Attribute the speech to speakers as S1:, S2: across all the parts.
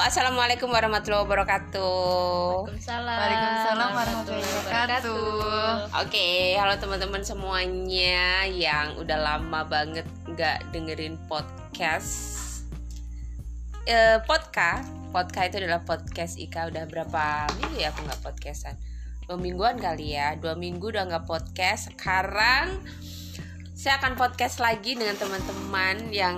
S1: assalamualaikum warahmatullahi wabarakatuh.
S2: Waalaikumsalam.
S3: Waalaikumsalam warahmatullahi wabarakatuh.
S1: Oke, halo teman-teman semuanya yang udah lama banget nggak dengerin podcast. Eh, podcast, podcast itu adalah podcast Ika udah berapa minggu ya aku nggak podcastan? Dua mingguan kali ya, dua minggu udah nggak podcast. Sekarang saya akan podcast lagi dengan teman-teman yang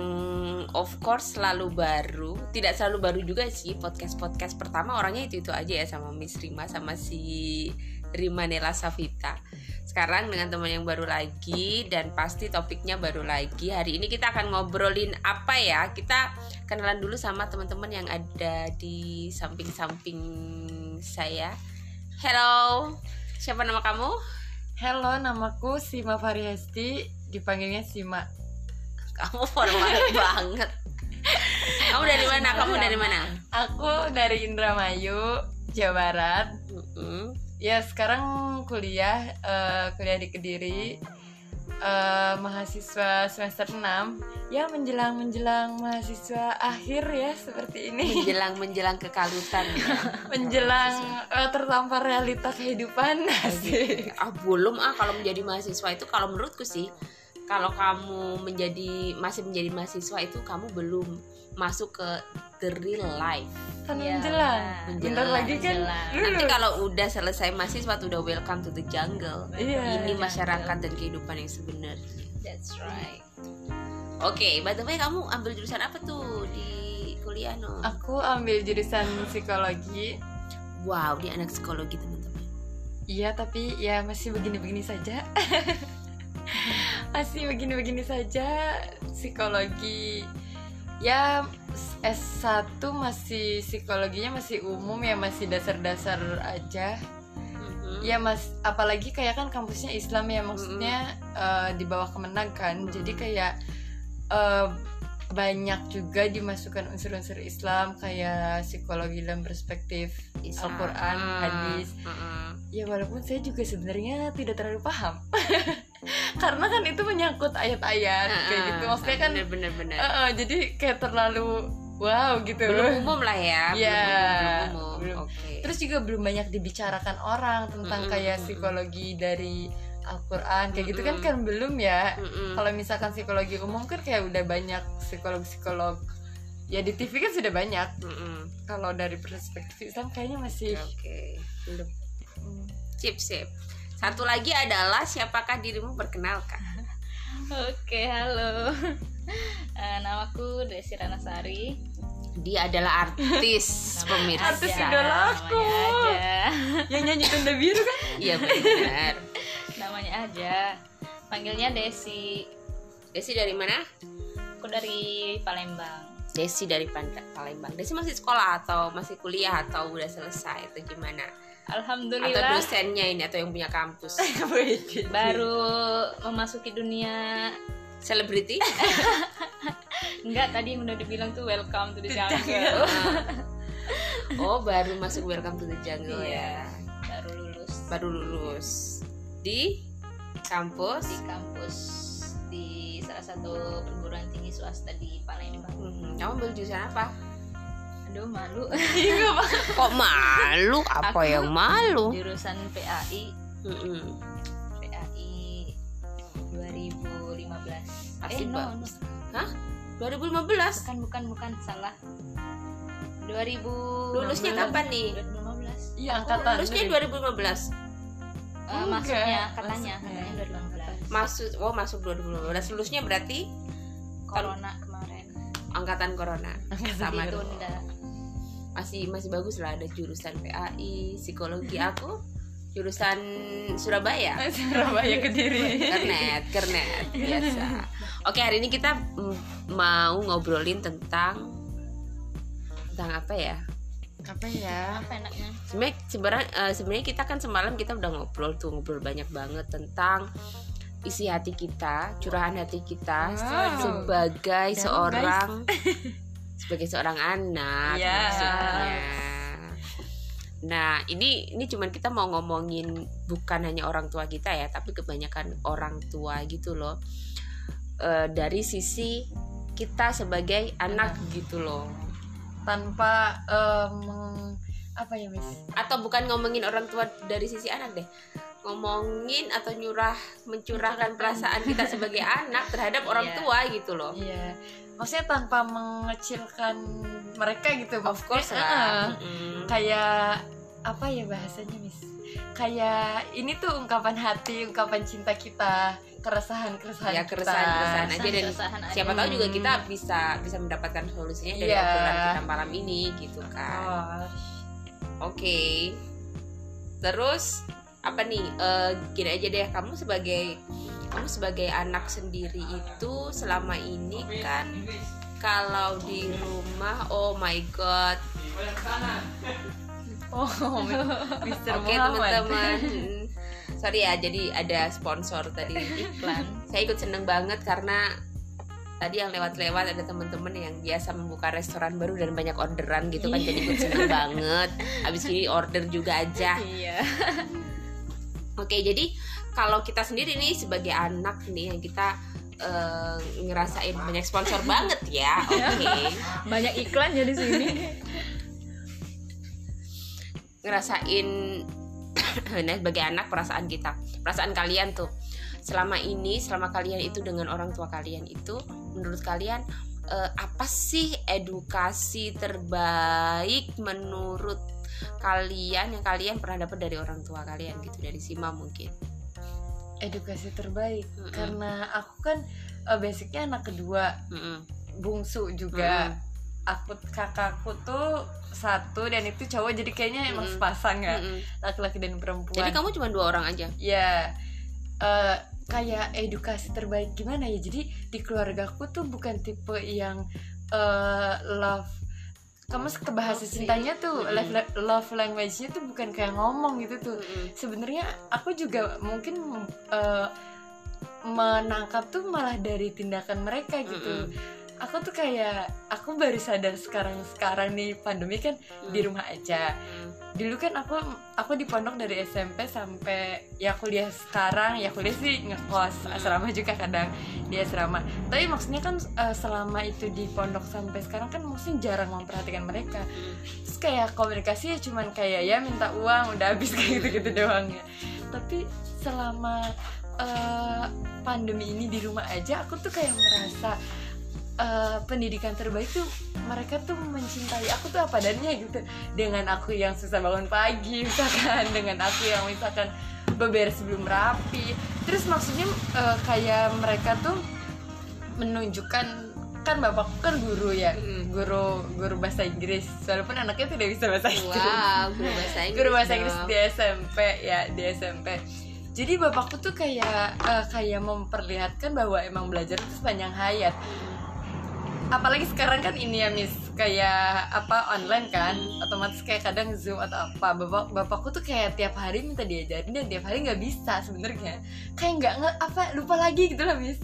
S1: of course selalu baru. Tidak selalu baru juga sih podcast podcast pertama. Orangnya itu itu aja ya sama Miss Rima sama si Rima Nela Savita. Sekarang dengan teman yang baru lagi dan pasti topiknya baru lagi hari ini kita akan ngobrolin apa ya? Kita kenalan dulu sama teman-teman yang ada di samping-samping saya. Hello siapa nama kamu?
S3: Halo, namaku Sima Variasti, dipanggilnya Sima.
S1: Kamu formal banget. Kamu dari mana? Kamu dari mana?
S3: Aku dari Indramayu, Jawa Barat.
S1: Mm-mm.
S3: Ya, sekarang kuliah eh, kuliah di Kediri. eh, mahasiswa semester 6 ya menjelang menjelang mahasiswa akhir ya seperti ini.
S1: Menjelang menjelang kekalutan
S3: menjelang eh, tertampar realita kehidupan. Sih
S1: ah belum ah kalau menjadi mahasiswa itu kalau menurutku sih kalau kamu menjadi masih menjadi mahasiswa itu kamu belum masuk ke the real life
S3: kan
S2: Iya,
S3: menjelang
S1: menjelang,
S3: bentar lagi kan
S2: menjelang.
S1: nanti kalau udah selesai mahasiswa tuh udah welcome to the jungle
S3: Iya.
S1: ini masyarakat dan kehidupan yang sebenarnya
S2: That's right.
S1: oke by the way kamu ambil jurusan apa tuh di kuliah no
S3: Aku ambil jurusan psikologi.
S1: wow dia anak psikologi teman-teman
S3: Iya, tapi ya masih begini-begini saja. masih begini-begini saja psikologi. Ya S1 masih psikologinya masih umum ya masih dasar-dasar aja.
S1: Mhm.
S3: Ya Mas, apalagi kayak kan kampusnya Islam ya maksudnya eh, di bawah Kemenang kan. Jadi kayak eh, banyak juga dimasukkan unsur-unsur Islam kayak psikologi dalam perspektif. Al-Quran,
S1: Hmm,
S3: hadis.
S1: hmm.
S3: Ya walaupun saya juga sebenarnya tidak terlalu paham Karena kan itu menyangkut ayat-ayat kayak
S1: Ah,
S3: gitu Maksudnya kan
S1: bener-bener bener.
S3: eh, eh, Jadi kayak terlalu wow gitu
S1: belum umum lah ya
S3: Iya,
S1: belum umum, belum umum.
S3: belum.
S1: oke
S3: Terus juga belum banyak dibicarakan orang Tentang kayak psikologi dari Al-Quran Kayak gitu kan
S1: Mm-mm.
S3: kan belum ya
S1: Mm-mm.
S3: Kalau misalkan psikologi umum kan kayak udah banyak psikolog-psikolog Ya di TV kan sudah banyak
S1: Mm-mm.
S3: Kalau dari perspektif Islam kayaknya masih
S1: oke
S3: belum Hmm.
S1: sip sip satu lagi adalah siapakah dirimu perkenalkan
S2: Oke, halo. Eh, namaku Desi Ranasari.
S1: Dia adalah artis pemirsa.
S3: Artis idola aku. Yang nyanyi tanda biru kan?
S1: Iya benar.
S2: Namanya aja. Panggilnya Desi.
S1: Desi dari mana?
S2: Aku dari Palembang.
S1: Desi dari Palembang. Desi masih sekolah atau masih kuliah atau udah selesai atau gimana? Atau
S2: Alhamdulillah
S1: dosennya ini atau yang punya kampus?
S2: Baru memasuki dunia
S1: selebriti
S2: enggak tadi yang udah dibilang tuh welcome to the jungle.
S1: oh baru masuk welcome to the jungle ya.
S2: Iya. baru lulus.
S1: Baru lulus. Di kampus?
S2: Di kampus di salah satu perguruan tinggi swasta di Palembang.
S1: Hmm, kamu ambil jurusan apa?
S2: Aduh malu.
S1: kok malu? Apa
S2: Aku-
S1: yang malu?
S2: Jurusan PAI
S1: Mm-mm.
S2: PAI 2015.
S1: Asik
S2: eh no,
S1: banget.
S2: no.
S1: 2015
S2: bukan bukan bukan salah. 2000
S1: lulusnya kapan nih
S2: 2015.
S3: Iya angkatan
S1: lulusnya 2015
S2: Eh,
S3: Enggak,
S2: masuknya katanya katanya 2015.
S1: masuk oh masuk 2015 lulusnya berarti
S2: Corona kemarin.
S1: angkatan corona sama
S2: Tunda.
S1: masih masih bagus lah ada jurusan PAI psikologi aku jurusan Surabaya.
S3: Surabaya Kediri.
S1: Kernet kernet biasa. Oke hari ini kita mau ngobrolin tentang tentang apa ya?
S3: Apa ya?
S2: Apa enaknya?
S1: sebenarnya sebenarnya eh, sebenarnya kita kan semalam kita udah ngobrol tuh ngobrol banyak banget tentang isi hati kita curahan hati kita
S3: Wow.
S1: sebagai
S3: Jangan,
S1: seorang sebagai seorang anak maksudnya nah ini ini cuman kita mau ngomongin bukan hanya orang tua kita ya tapi kebanyakan orang tua gitu loh. Eh, dari sisi kita sebagai anak gitu loh.
S3: Tanpa meng- apa ya mis
S1: atau bukan ngomongin orang tua dari sisi anak deh. Ngomongin atau nyurah mencurahkan perasaan kita sebagai anak terhadap orang
S2: Iya.
S1: tua gitu loh.
S3: Iya, maksudnya tanpa mengecilkan mereka gitu.
S1: of course
S3: Maksudnya,
S1: lah
S3: eh,
S1: Mm-mm.
S3: kayak apa ya bahasanya, Miss? Kayak ini tuh ungkapan hati, ungkapan cinta kita, keresahan-keresahan
S1: ya keresahan-keresahan aja dan
S2: Keresahan aja.
S1: siapa tahu juga
S3: Hmm.
S1: kita bisa bisa mendapatkan solusinya dari
S3: Iya.
S1: obrolan kita malam ini gitu kan oke terus apa nih Eh, gini aja deh kamu sebagai kamu sebagai anak sendiri itu selama ini kan kalau di rumah oh my god.
S3: Oh, Mister
S1: Oke
S3: Muhammad.
S1: teman-teman. Sorry ya jadi ada sponsor tadi.
S2: Iklan.
S1: Saya ikut seneng banget karena Tadi yang lewat-lewat ada teman-teman yang biasa membuka restoran baru dan banyak orderan gitu kan Jadi ikut seneng banget. Abis ini order juga aja.
S2: Iya.
S1: Oke jadi kalau kita sendiri nih sebagai anak nih yang kita eh, ngerasain banyak sponsor banget ya Oke.
S2: Banyak iklan ya di sini.
S1: Ngerasain nah sebagai anak perasaan kita perasaan kalian tuh. Selama ini selama kalian itu dengan orang tua kalian itu menurut kalian eh, apa sih edukasi terbaik menurut kalian yang kalian pernah dapat dari orang tua kalian gitu dari Sima mungkin
S3: Edukasi terbaik
S1: Mm-mm.
S3: karena aku kan eh, basicnya anak kedua,
S1: Mm-mm.
S3: bungsu juga.
S1: Mm-mm.
S3: Aku kakakku tuh satu dan itu cowok jadi kayaknya emang
S1: Mm-mm.
S3: sepasang ya
S1: Mm-mm.
S3: laki-laki dan perempuan.
S1: jadi kamu cuma dua orang aja
S3: ya eh, kayak edukasi terbaik gimana ya jadi di keluargaku tuh bukan tipe yang eh, love kamu ke bahasa
S2: Love
S3: cintanya tuh
S1: Mm-mm.
S3: love, love language-nya tuh bukan kayak ngomong gitu tuh
S1: Mm-mm.
S3: sebenarnya aku juga mungkin eh, menangkap tuh malah dari tindakan mereka gitu aku tuh kayak aku baru sadar sekarang sekarang nih pandemi kan di rumah aja. Dulu kan aku aku di pondok dari SMP sampai ya kuliah sekarang. Ya kuliah sih ngekos asrama juga kadang di asrama. Tapi maksudnya kan eh, selama itu di pondok sampai sekarang kan maksudnya jarang memperhatikan mereka. Terus kayak komunikasi ya cuman kayak ya minta uang udah habis kayak gitu gitu doang ya. Tapi selama eh, pandemi ini di rumah aja aku tuh kayak merasa eh, pendidikan terbaik tuh mereka tuh mencintai aku tuh apa adanya gitu. Dengan aku yang susah bangun pagi misalkan. Dengan aku yang misalkan beberes sebelum rapi. Terus maksudnya eh, kayak mereka tuh menunjukkan kan bapakku kan guru ya guru guru bahasa Inggris. Walaupun anaknya tidak bisa bahasa Inggris.
S1: wow guru bahasa Inggris
S3: guru bahasa Inggris
S1: dong.
S3: di SMP ya di SMP jadi bapakku tuh kayak eh, kayak memperlihatkan bahwa emang belajar itu sepanjang hayat apalagi sekarang kan ini ya Miss. Kayak apa online kan. Otomatis kayak kadang zoom atau apa. Bapak bapakku tuh kayak tiap hari minta diajarin dan tiap hari nggak bisa sebenarnya. Kayak nggak nge apa lupa lagi gitu lah Miss.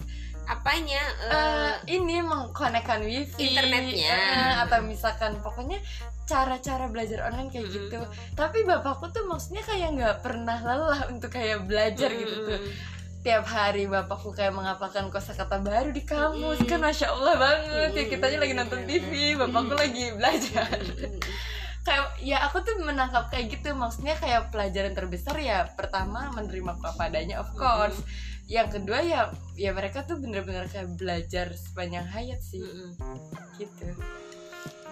S1: Apanya eh,
S3: Eh, ini mengkonekkan wifi
S1: Internetnya.
S3: eh, atau misalkan pokoknya cara-cara belajar online kayak
S1: Mm-mm.
S3: gitu. Tapi bapakku tuh maksudnya kayak nggak pernah lelah untuk kayak belajar gitu tuh.
S1: Mm,
S3: tiap hari bapakku kayak menghafalkan kosakata baru di kamus kan masya allah banget ya
S1: Mm-mm.
S3: kitanya lagi nonton TV bapakku lagi belajar.
S1: Mm, mm.
S3: kayak ya aku tuh menangkap kayak gitu. Maksudnya kayak pelajaran terbesar ya pertama menerima apa adanya of course. Yang kedua ya ya mereka tuh bener-bener kayak belajar sepanjang hayat sih. Gitu.
S1: itu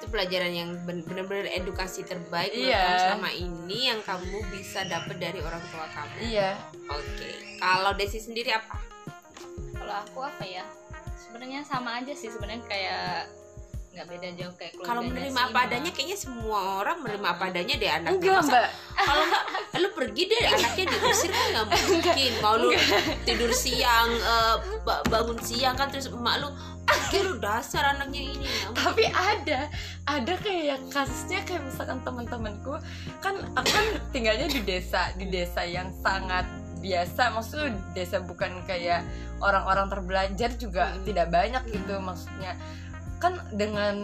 S1: pelajaran yang ben- benar-benar edukasi terbaik
S3: Iya.
S1: kamu selama ini yang kamu bisa dapat dari orang tua kamu.
S3: iya
S1: Oke. Kalau Desi sendiri apa?
S2: kalau aku apa ya sebenarnya sama aja sih sebenarnya kayak nggak beda jauh kayak
S1: Kalau menerima apa adanya kayaknya semua orang menerima apa adanya deh anaknya.
S3: enggak
S1: Masa
S3: mbak
S1: kalau nggak lu pergi deh anaknya diusir kan nggak mungkin. Mau lu tidur siang eh, ba- bangun siang kan terus emak lu pergi lu dasar anaknya ini. Mungkin.
S3: tapi ada ada kayak kasusnya kayak misalkan teman-temanku kan aku kan tinggalnya di desa di desa yang sangat biasa maksudnya desa bukan kayak orang-orang terbelajar juga
S1: Mm-mm.
S3: tidak banyak gitu maksudnya kan dengan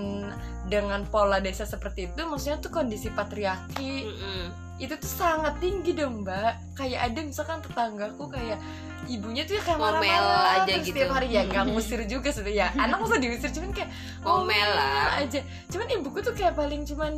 S3: dengan pola desa seperti itu maksudnya tuh kondisi patriarki
S1: Mm-mm.
S3: Itu tuh sangat tinggi dong mbak. Kayak ada misalkan tetanggaku kayak ibunya tuh ya kayak marah-marah
S1: aja
S3: terus
S1: gitu.
S3: setiap hari. Ya nggak ngusir juga sebenarnya ya. Anak masa diusir cuman kayak
S1: Ngomel lah.
S3: aja. Cuman ibuku tuh kayak paling cuman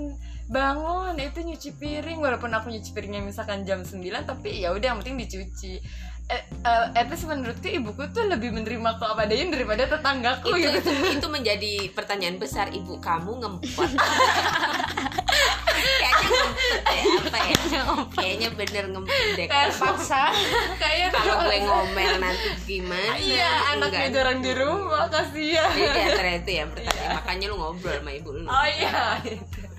S3: bangun itu nyuci piring. Walaupun aku nyuci piringnya misalkan jam 9 tapi ya udah yang penting dicuci. Eh, eh, at least menurutku ibuku tuh lebih menerima aku apa adanya daripada tetanggaku
S1: itu,
S3: gitu.
S1: itu itu menjadi pertanyaan besar ibu kamu ngempet kayaknya ngempet ya apa ya kayaknya bener ngempet deh
S3: terpaksa. kayak
S1: kalau gue ngomel nanti gimana?
S3: Iya anaknya jarang di rumah kasihan.
S1: Jadi antara itu ya pertanyaan makanya lu ngobrol sama ibu lu.
S3: Oh iya.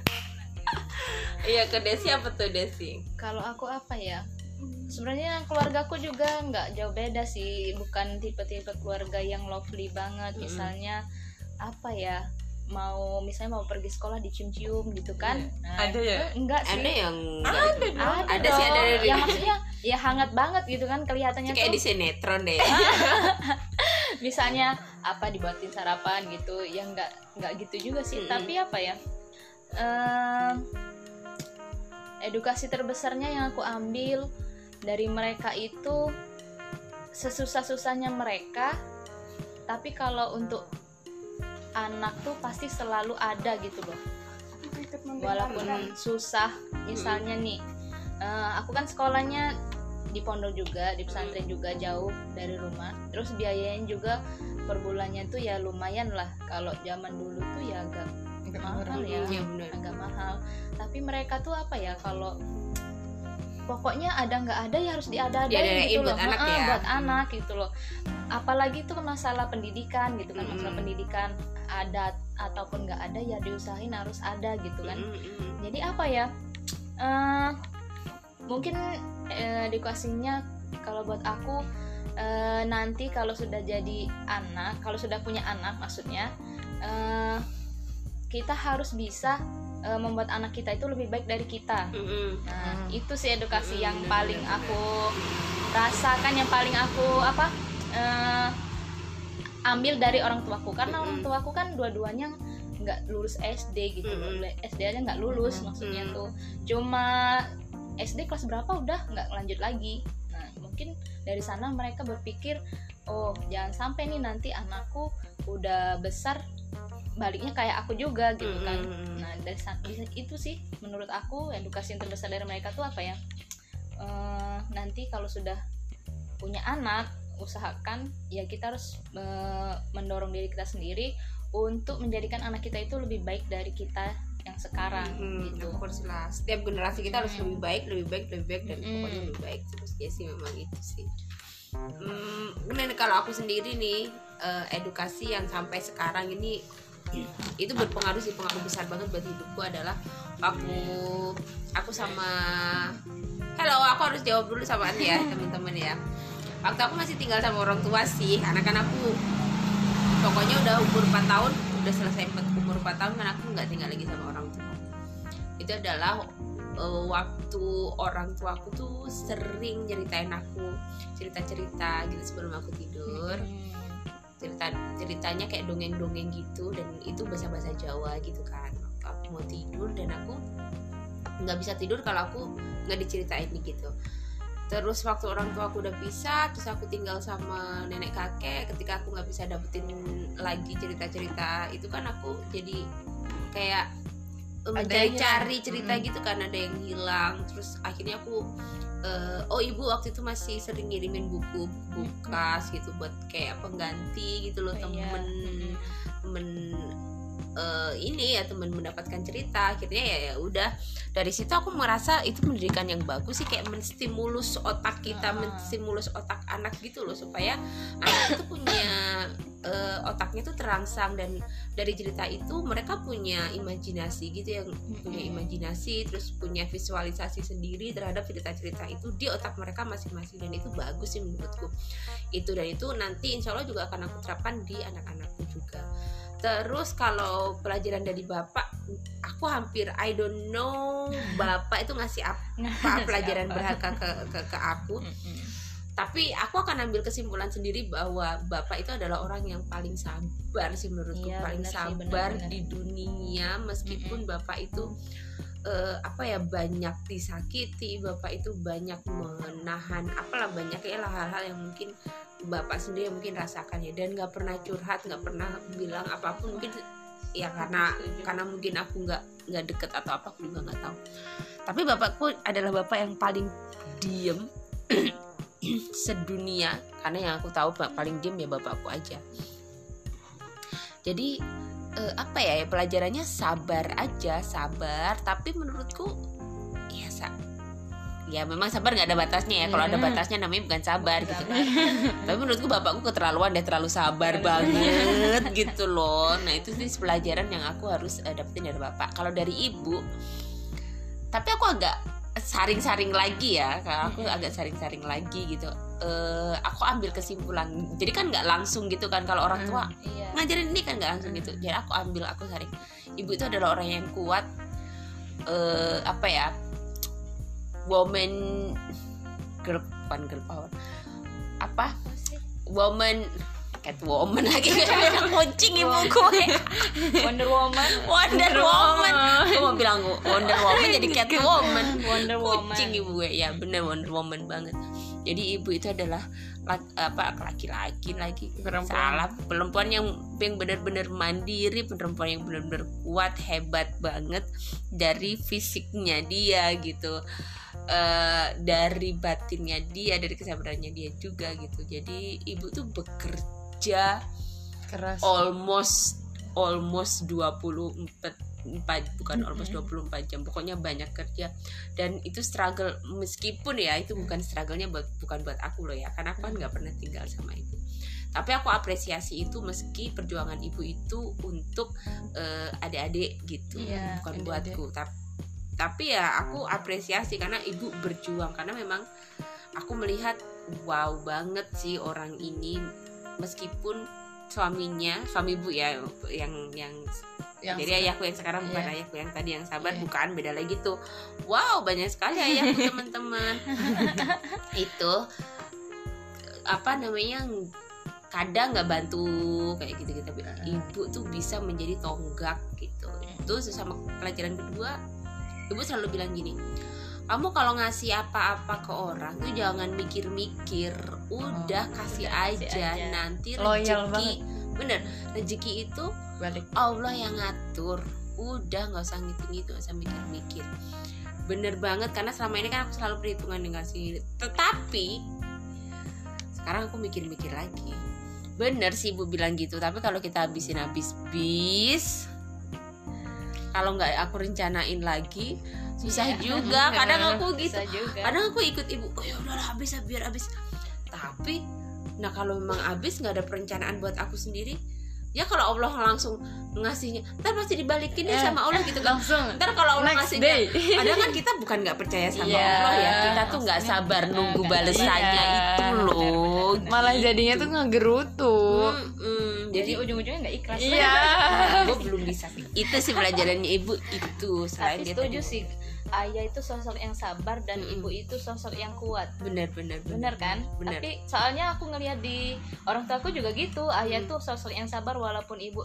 S1: Iya ke Desi apa tuh Desi?
S2: Kalau aku apa ya? Sebenarnya keluargaku juga nggak jauh beda sih. Bukan tipe-tipe keluarga yang lovely banget. Misalnya apa ya mau misalnya mau pergi sekolah dicium-cium gitu kan. Nah,
S3: ada ya?
S2: enggak sih.
S1: Ada yang
S3: ada dong.
S2: Ada,
S1: Ada sih, ada dari-
S2: ya maksudnya ya hangat banget gitu kan kelihatannya
S1: kayak di sinetron deh.
S2: Misalnya apa dibuatin sarapan gitu. Ya nggak nggak gitu juga sih.
S1: Mm-mm.
S2: tapi apa ya? Ehm, edukasi terbesarnya yang aku ambil dari mereka itu sesusah-susahnya mereka. Tapi kalau untuk anak tuh pasti selalu ada gitu loh. Walaupun susah misalnya nih eh, aku kan sekolahnya di pondok juga di pesantren juga jauh dari rumah. Terus biayanya juga per bulannya tuh ya lumayan lah. Kalau zaman dulu tuh ya agak mahal ya
S1: bener.
S2: agak mahal. Tapi mereka tuh apa ya kalau pokoknya ada nggak ada ya harus diada-adain
S1: Diada-adain
S2: gitu
S1: buat
S2: loh.
S1: anak
S2: Heeh,
S1: ya.
S2: buat anak gitu loh. Apalagi tuh masalah pendidikan gitu kan masalah pendidikan ada ataupun nggak ada ya diusahain harus ada gitu kan
S1: Mm, mm, mm.
S2: jadi apa ya eh mungkin edukasinya kalau buat aku eh, nanti kalau sudah jadi anak kalau sudah punya anak maksudnya eh, kita harus bisa eh, membuat anak kita itu lebih baik dari kita
S1: Mm, mm.
S2: nah
S3: Hmm.
S2: itu sih edukasi yang
S1: Mm,
S2: paling aku rasakan yang paling aku apa eh, ambil dari orang tuaku karena orang
S1: Mm-mm.
S2: tuaku kan dua-duanya nggak lulus SD gitu loh
S1: Mm-mm.
S2: SD aja nggak lulus maksudnya
S1: Mm.
S2: tuh cuma SD kelas berapa udah nggak lanjut lagi nah mungkin dari sana mereka berpikir oh jangan sampai nih nanti anakku udah besar baliknya kayak aku juga gitu kan
S1: Mm, mm, mm.
S2: Nah dari itu sih menurut aku edukasi yang terbesar dari mereka tuh apa ya? Eh, nanti kalau sudah punya anak usahakan ya kita harus eh, mendorong diri kita sendiri untuk menjadikan anak kita itu lebih baik dari kita yang sekarang
S1: Hmm,
S2: gitu.
S1: of course lah. Setiap generasi kita harus
S2: Hmm.
S1: lebih baik, lebih baik, lebih baik dan
S2: Hmm.
S1: pokoknya lebih baik terus ya sih memang itu sih. Hmm, kemudian kalau aku sendiri nih eh, edukasi yang sampai sekarang ini itu berpengaruh sih pengaruh besar banget buat hidupku adalah waktu aku sama Halo, aku harus jawab dulu sama Andi ya teman-teman ya. Waktu aku masih tinggal sama orang tua sih, anak-anak aku pokoknya udah umur 4 tahun udah selesai umur 4 tahun kan aku nggak tinggal lagi sama orang tua. Itu adalah eh, waktu orang tua aku tuh sering nyeritain aku cerita-cerita gitu sebelum aku tidur. Cerita ceritanya kayak dongeng-dongeng gitu dan itu bahasa-bahasa Jawa gitu kan. Aku mau tidur dan aku nggak bisa tidur kalau aku nggak diceritain gitu terus waktu orang tua aku udah pisah terus aku tinggal sama nenek kakek ketika aku nggak bisa dapetin lagi cerita-cerita itu kan aku jadi kayak eh,
S3: Ada
S1: mencari-cari
S3: yang-
S1: cerita
S3: Mm.
S1: gitu kan ada yang hilang terus akhirnya aku eh, oh ibu waktu itu masih sering ngirimin buku buku bekas gitu buat kayak pengganti gitu loh
S2: Iya.
S1: temen temen eh, ini ya temen mendapatkan cerita akhirnya ya ya udah dari situ aku merasa itu pendidikan yang bagus sih kayak menstimulus otak kita
S2: Ah.
S1: menstimulus otak anak gitu loh supaya anak itu punya eh, otaknya tuh terangsang dan dari cerita itu mereka punya imajinasi gitu yang punya imajinasi terus punya visualisasi sendiri terhadap cerita-cerita itu di otak mereka masing-masing dan itu bagus sih menurutku itu dan itu nanti insya Allah juga akan aku terapkan di anak-anakku juga terus kalau pelajaran dari bapak aku hampir I don't know bapak itu ngasih apa pelajaran
S2: Siapa?
S1: berharga ke, ke ke aku
S2: Mm-mm.
S1: Tapi aku akan ambil kesimpulan sendiri bahwa bapak itu adalah orang yang paling sabar sih menurutku.
S2: Iya,
S1: paling
S2: sih,
S1: sabar
S2: benar-benar.
S1: di dunia. Meskipun bapak itu eh, apa ya banyak disakiti bapak itu banyak menahan apalah banyak ya hal-hal yang mungkin bapak sendiri yang mungkin rasakan ya. Dan nggak pernah curhat nggak pernah bilang apa pun mungkin ya karena
S2: Setuju.
S1: karena mungkin aku nggak nggak deket atau apa aku juga nggak tahu. Tapi bapakku adalah bapak yang paling diem sedunia. Karena yang aku tahu paling diem ya bapakku aja. Jadi eh, apa ya, ya pelajarannya sabar aja sabar. Tapi menurutku ya sa ya memang sabar nggak ada batasnya ya. Kalau ada batasnya namanya bukan sabar gitu kan. Tapi menurutku bapakku keterlaluan deh terlalu sabar banget gitu loh. Nah itu sih pelajaran yang aku harus eh, dapetin dari bapak. Kalau dari ibu tapi aku agak saring-saring lagi ya kalau aku agak saring-saring lagi gitu. Eh aku ambil kesimpulan. Jadi kan nggak langsung gitu kan kalau orang tua
S2: iya.
S1: ngajarin ini kan nggak langsung gitu. Jadi aku ambil aku saring. Ibu itu adalah orang yang kuat eh apa ya woman girl bukan girl power. Apa? Woman cat woman lagi. Kucing ibu gue
S2: Wonder Woman.
S1: Wonder Woman. Gue mau bilang Wonder Woman jadi cat woman
S2: Wonder Woman.
S1: Kucing ibu gue ya bener Wonder Woman banget. Jadi ibu itu adalah apa laki-laki lagi.
S3: Perempuan.
S1: salah. Perempuan yang yang benar-benar mandiri perempuan yang benar-benar kuat hebat banget dari fisiknya dia gitu. Eh, dari batinnya dia dari kesabarannya dia juga gitu. Jadi ibu tuh bekerja
S3: keras.
S1: almost almost 24 empat bukan almost
S2: Mm-mm.
S1: 24 jam. Pokoknya banyak kerja. Dan itu struggle meskipun ya itu bukan struggle-nya buat bukan buat aku loh ya. Karena aku kan nggak pernah tinggal sama ibu. Tapi aku apresiasi itu meski perjuangan ibu itu untuk eh, adik-adik gitu.
S2: Iya,
S1: bukan
S3: adik-adik.
S1: buatku. Tapi tapi ya aku apresiasi karena ibu berjuang. Karena memang aku melihat wow banget sih orang ini meskipun suaminya suami ibu ya yang yang
S3: yang
S1: jadi ayahku yang sekarang bukan
S3: Iya.
S1: ayahku yang tadi yang sabar
S3: Iya.
S1: bukan beda lagi tuh. Wow banyak sekali ayahku teman-teman. Itu apa namanya kadang nggak bantu kayak gitu gitu tapi ibu tuh bisa menjadi tonggak gitu. Itu sama pelajaran kedua ibu selalu bilang gini kamu kalau ngasih apa-apa ke orang tuh jangan mikir-mikir. Udah kasih
S2: udah
S1: aja.
S2: aja.
S1: nanti
S3: Loyal
S1: rezeki. bener rezeki itu
S3: balik.
S1: Allah yang ngatur. Udah nggak usah ngitung itu nggak usah mikir-mikir. Bener banget karena selama ini kan aku selalu perhitungan dengan sini tetapi sekarang aku mikir-mikir lagi. Bener sih ibu bilang gitu tapi kalau kita habisin habis bis kalau nggak aku rencanain lagi susah
S2: Iya.
S1: juga kadang aku gitu.
S2: juga.
S1: Kadang aku ikut ibu oh ya udahlah habis ya, biar habis. Tapi nah kalau memang habis nggak ada perencanaan buat aku sendiri ya kalau Allah langsung ngasihnya ntar pasti dibalikin deh
S3: Eh,
S1: sama Allah gitu kan.
S3: langsung.
S1: Ntar kalau Allah
S3: next
S1: ngasihnya
S3: day.
S1: kadang kan kita bukan nggak percaya sama
S3: Iya,
S1: Allah ya kita tuh nggak sabar nunggu balesannya
S3: iya,
S1: itu loh
S3: malah jadinya tuh ngegerutu.
S1: Mm-mm.
S2: jadi
S1: jadi
S2: ujung-ujungnya nggak ikhlas.
S3: Iya.
S1: Gue belum bisa sih. Itu sih pelajarannya ibu itu selain
S2: tapi setuju sih. Ayah itu sosok yang sabar dan
S1: Mm-mm.
S2: ibu itu sosok yang kuat.
S1: Bener bener
S2: bener kan?
S1: Bener
S2: tapi soalnya aku ngelihat di orang tuaku juga gitu. Ayah
S1: Hmm.
S2: tuh sosok yang sabar walaupun ibu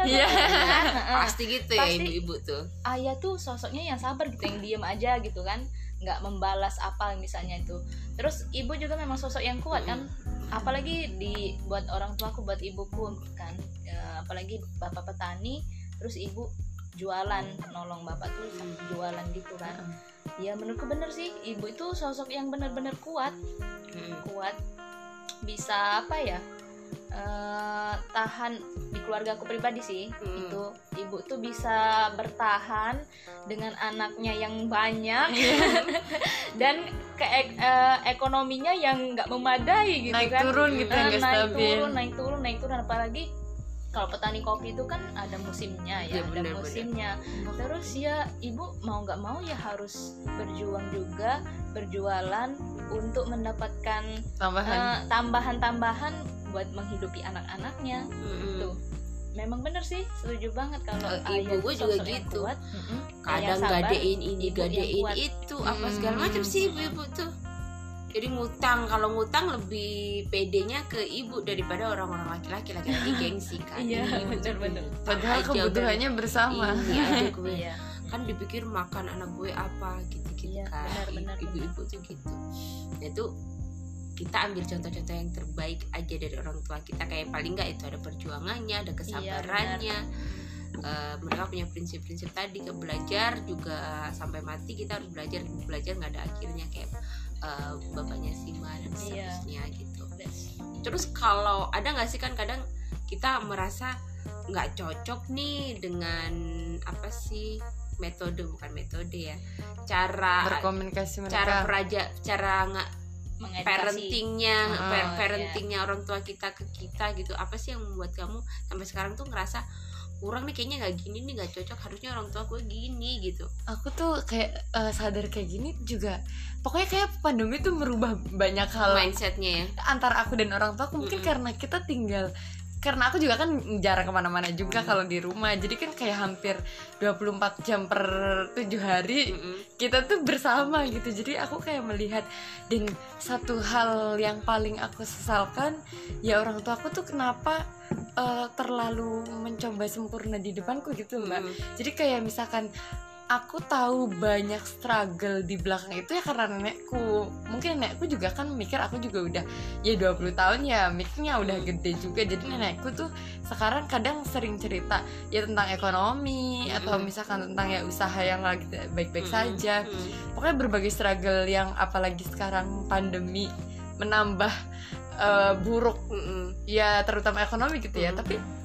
S3: Iya.
S1: pasti gitu ya ibu-ibu tuh.
S2: Ayah tuh sosoknya yang sabar gitu yang diem aja gitu kan nggak membalas apa misalnya itu. Terus ibu juga memang sosok yang kuat kan. Apalagi di buat orang tuaku buat ibuku kan. Ya, apalagi bapak petani terus ibu jualan nolong bapak tuh jualan gitu kan. Ya menurutku bener sih ibu itu sosok yang bener-bener kuat. Kuat bisa apa ya eh, tahan di keluarga aku pribadi sih.
S1: Hmm.
S2: itu ibu tuh bisa bertahan dengan anaknya yang banyak dan ke eh, ekonominya yang nggak memadai gitu
S3: naik
S2: kan.
S3: turun gitu nggak
S2: naik
S3: stabil.
S2: turun naik turun naik turun. Apalagi kalau petani kopi itu kan ada musimnya
S1: Iya,
S2: ya, ada musimnya. Terus ya ibu mau nggak mau ya harus berjuang juga berjualan untuk mendapatkan
S3: tambahan.
S2: eh, tambahan-tambahan buat menghidupi anak-anaknya.
S1: Mm-mm.
S2: tuh. Memang bener sih setuju banget kalau ayah
S1: ibu gue juga gitu.
S2: kuat.
S1: kadang
S2: Yang sabar,
S1: gadein ini gadein itu apa segala
S3: Hmm.
S1: macam sih ibu-ibu tuh. Jadi ngutang kalau ngutang lebih pedenya ke ibu daripada orang-orang laki-laki. Laki-laki gengsi kan.
S2: Iya, bener-bener.
S1: ngutang
S3: padahal kebutuhannya bersama.
S1: Udah, ini aja gue.
S2: Iya.
S1: Kan dipikir makan anak gue apa gitu-gitu
S2: Iya,
S1: kan.
S2: benar, benar,
S1: ibu-ibu tuh gitu. Itu kita ambil contoh-contoh yang terbaik aja dari orang tua kita. Kayak paling nggak itu ada perjuangannya ada kesabarannya. Eh, mereka punya prinsip-prinsip tadi ke belajar juga sampai mati kita harus belajar. Belajar nggak ada akhirnya kayak eh, bapaknya Sima dan
S2: Iya.
S1: seterusnya gitu. Terus kalau ada nggak sih kan kadang kita merasa nggak cocok nih dengan apa sih metode bukan metode ya cara
S3: berkomunikasi mereka.
S1: cara peraja cara nggak
S2: Mengedukasi.
S1: parentingnya
S3: Ah,
S1: par-
S2: iya.
S1: parentingnya orang tua kita ke kita gitu apa sih yang membuat kamu sampai sekarang tuh ngerasa kurang nih kayaknya nggak gini nih nggak cocok harusnya orang tua gue gini gitu
S3: aku tuh kayak eh, sadar kayak gini juga pokoknya kayak pandemi tuh merubah banyak hal
S1: mindsetnya ya
S3: antara aku dan orang tua aku mungkin
S1: Mm-mm.
S3: karena kita tinggal karena aku juga kan jarang ke mana-mana juga kalau di rumah jadi kan kayak hampir 24 jam per 7 hari
S1: Mm-mm.
S3: kita tuh bersama gitu jadi aku kayak melihat dan satu hal yang paling aku sesalkan ya orang tua aku tuh kenapa eh, terlalu mencoba sempurna di depanku gitu mbak
S1: Mm-mm.
S3: jadi kayak misalkan aku tahu banyak struggle di belakang itu ya karena nenekku. Mungkin nenekku juga kan mikir aku juga udah ya 20 tahun ya mikirnya udah gede juga. Jadi nenekku tuh sekarang kadang sering cerita ya tentang ekonomi atau misalkan tentang ya usaha yang lagi baik-baik saja. Pokoknya berbagai struggle yang apalagi sekarang pandemi menambah eh, buruk. Ya terutama ekonomi gitu ya.
S1: Mm.
S3: tapi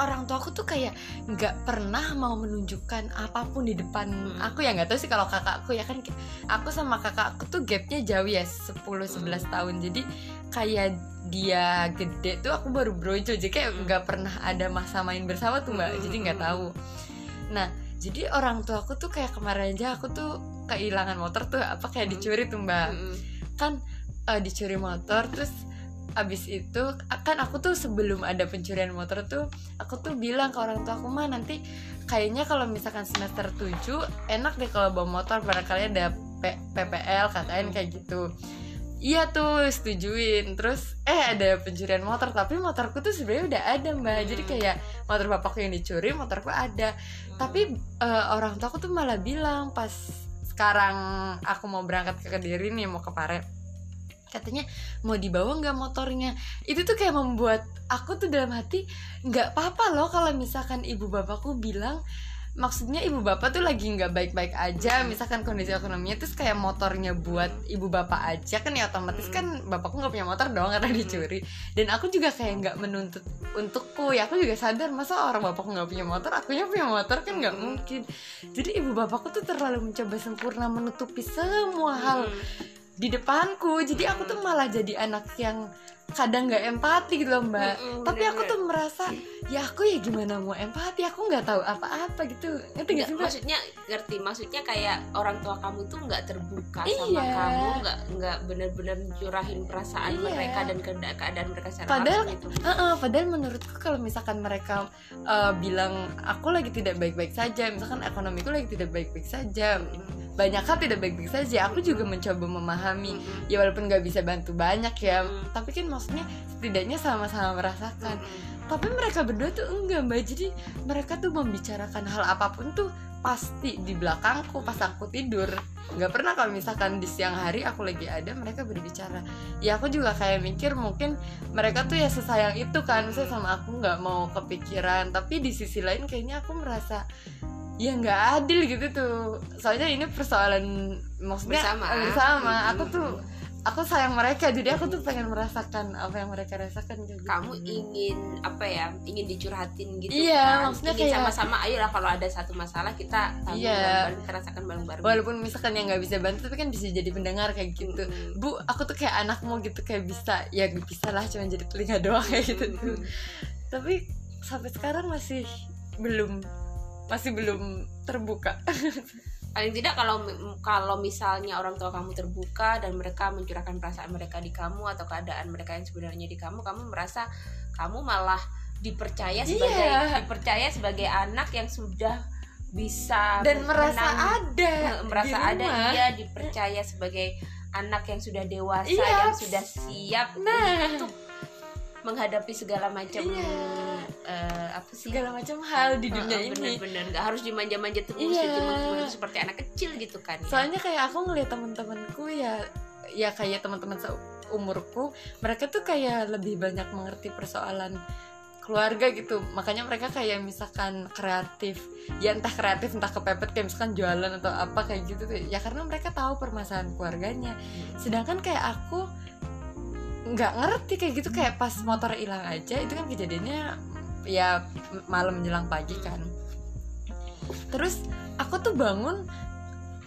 S3: orang tua aku tuh kayak nggak pernah mau menunjukkan apa pun di depan
S1: Mm.
S3: aku ya nggak tahu sih kalau kakakku ya kan aku sama kakakku tuh gapnya jauh ya 10-11 tahun jadi kayak dia gede tuh aku baru brojol jadi kayak
S1: Mm.
S3: nggak pernah ada masa main bersama tuh mbak
S1: Mm,
S3: jadi nggak
S1: mm.
S3: tahu nah jadi orang tua aku tuh kayak kemarin aja aku tuh kehilangan motor tuh apa kayak
S1: Mm.
S3: dicuri tuh mbak kan eh, dicuri motor terus abis itu kan aku tuh sebelum ada pencurian motor tuh aku tuh bilang ke orang tua aku mah nanti kayaknya kalau misalkan semester 7 enak deh kalau bawa motor barangkali ada P- PPL KKN kayak gitu. Iya tuh setujuin. Terus eh ada pencurian motor tapi motorku tuh sebenarnya udah ada mbak. Jadi
S1: Hmm.
S3: kayak motor bapakku yang dicuri motorku ada. Tapi eh, orang tua aku tuh malah bilang pas sekarang aku mau berangkat ke kediri nih mau ke Pare katanya mau dibawa nggak motornya? Itu tuh kayak membuat aku tuh dalam hati nggak apa-apa loh kalau misalkan ibu bapakku bilang maksudnya ibu bapak tuh lagi nggak baik-baik aja misalkan kondisi ekonominya terus kayak motornya buat ibu bapak aja kan ya otomatis kan bapakku nggak punya motor dong karena dicuri. Dan aku juga kayak nggak menuntut untukku ya aku juga sadar masa orang bapakku nggak punya motor akunya punya motor kan nggak mungkin. Jadi ibu bapakku tuh terlalu mencoba sempurna menutupi semua hal. Di depanku. Jadi aku tuh malah jadi anak yang kadang nggak empati gitu loh mbak
S1: Mm-mm,
S3: tapi aku
S1: bener-bener.
S3: tuh merasa ya aku ya gimana mau empati aku nggak tahu apa-apa gitu ngerti gak
S1: Nggak,
S3: sih mbak
S1: maksudnya ngerti maksudnya kayak orang tua kamu tuh nggak terbuka sama
S3: Iya.
S1: kamu nggak nggak benar-benar curahin perasaan
S3: Iya.
S1: mereka dan keada- keadaan mereka secara
S3: Padahal-
S1: gitu
S3: Heeh, padahal menurutku kalau misalkan mereka eh, bilang aku lagi tidak baik-baik saja misalkan ekonomiku lagi tidak baik-baik saja banyak hal tidak baik-baik saja aku juga mencoba memahami ya walaupun nggak bisa bantu banyak ya
S1: Mm.
S3: tapi kan maksudnya setidaknya sama-sama merasakan.
S1: Mm-mm.
S3: tapi mereka berdua tuh enggak mbak. Jadi mereka tuh membicarakan hal apa pun tuh pasti di belakangku pas aku tidur. Nggak pernah kalau misalkan di siang hari aku lagi ada mereka berbicara. Ya aku juga kayak mikir mungkin mereka tuh ya sesayang itu kan. Saya sama aku nggak mau kepikiran. Tapi di sisi lain kayaknya aku merasa ya nggak adil gitu tuh. Soalnya ini persoalan maksudnya
S1: Bersama.
S3: bersama. Aku tuh aku sayang mereka jadi aku tuh pengen merasakan apa yang mereka rasakan gitu.
S1: kamu ingin apa ya ingin dicurhatin gitu
S3: Iya,
S1: kan
S3: maksudnya
S1: ingin
S3: kayak-
S1: sama-sama ayolah kalau ada satu masalah kita tanggung
S3: Iya.
S1: kita rasakan bareng-bareng
S3: walaupun misalkan yang nggak bisa bantu tapi kan bisa jadi pendengar kayak gitu
S1: Mm-mm.
S3: bu aku tuh kayak anakmu gitu kayak bisa ya bisa lah cuma jadi telinga doang kayak gitu
S1: Mm-mm.
S3: tapi sampai sekarang masih belum masih belum terbuka
S1: paling tidak kalau kalau misalnya orang tua kamu terbuka dan mereka mencurahkan perasaan mereka di kamu atau keadaan mereka yang sebenarnya di kamu kamu merasa kamu malah dipercaya sebagai
S3: Iya.
S1: dipercaya sebagai anak yang sudah bisa
S3: dan merasa
S1: menang-
S3: ada
S1: me- merasa
S3: di
S1: ada iya dipercaya sebagai anak yang sudah dewasa
S3: Iya.
S1: yang sudah siap
S3: nah
S1: untuk menghadapi segala macam
S3: Iya.
S1: eh, apa sih?
S3: Segala macam hal di dunia
S1: Heeh,
S3: ini.
S1: bener-bener. Nggak harus dimanja-manja terus
S3: Iya.
S1: ditimung-timung seperti anak kecil gitu kan ya.
S3: soalnya kayak aku ngeliat teman-temanku ya ya kayak teman-teman seumurku mereka tuh kayak lebih banyak mengerti persoalan keluarga gitu. Makanya mereka kayak misalkan kreatif ya entah kreatif entah kepepet kayak misalkan jualan atau apa kayak gitu tuh. Ya karena mereka tahu permasalahan keluarganya. Sedangkan kayak aku nggak ngerti kayak gitu kayak pas motor hilang aja itu kan kejadiannya ya malam menjelang pagi kan. Terus aku tuh bangun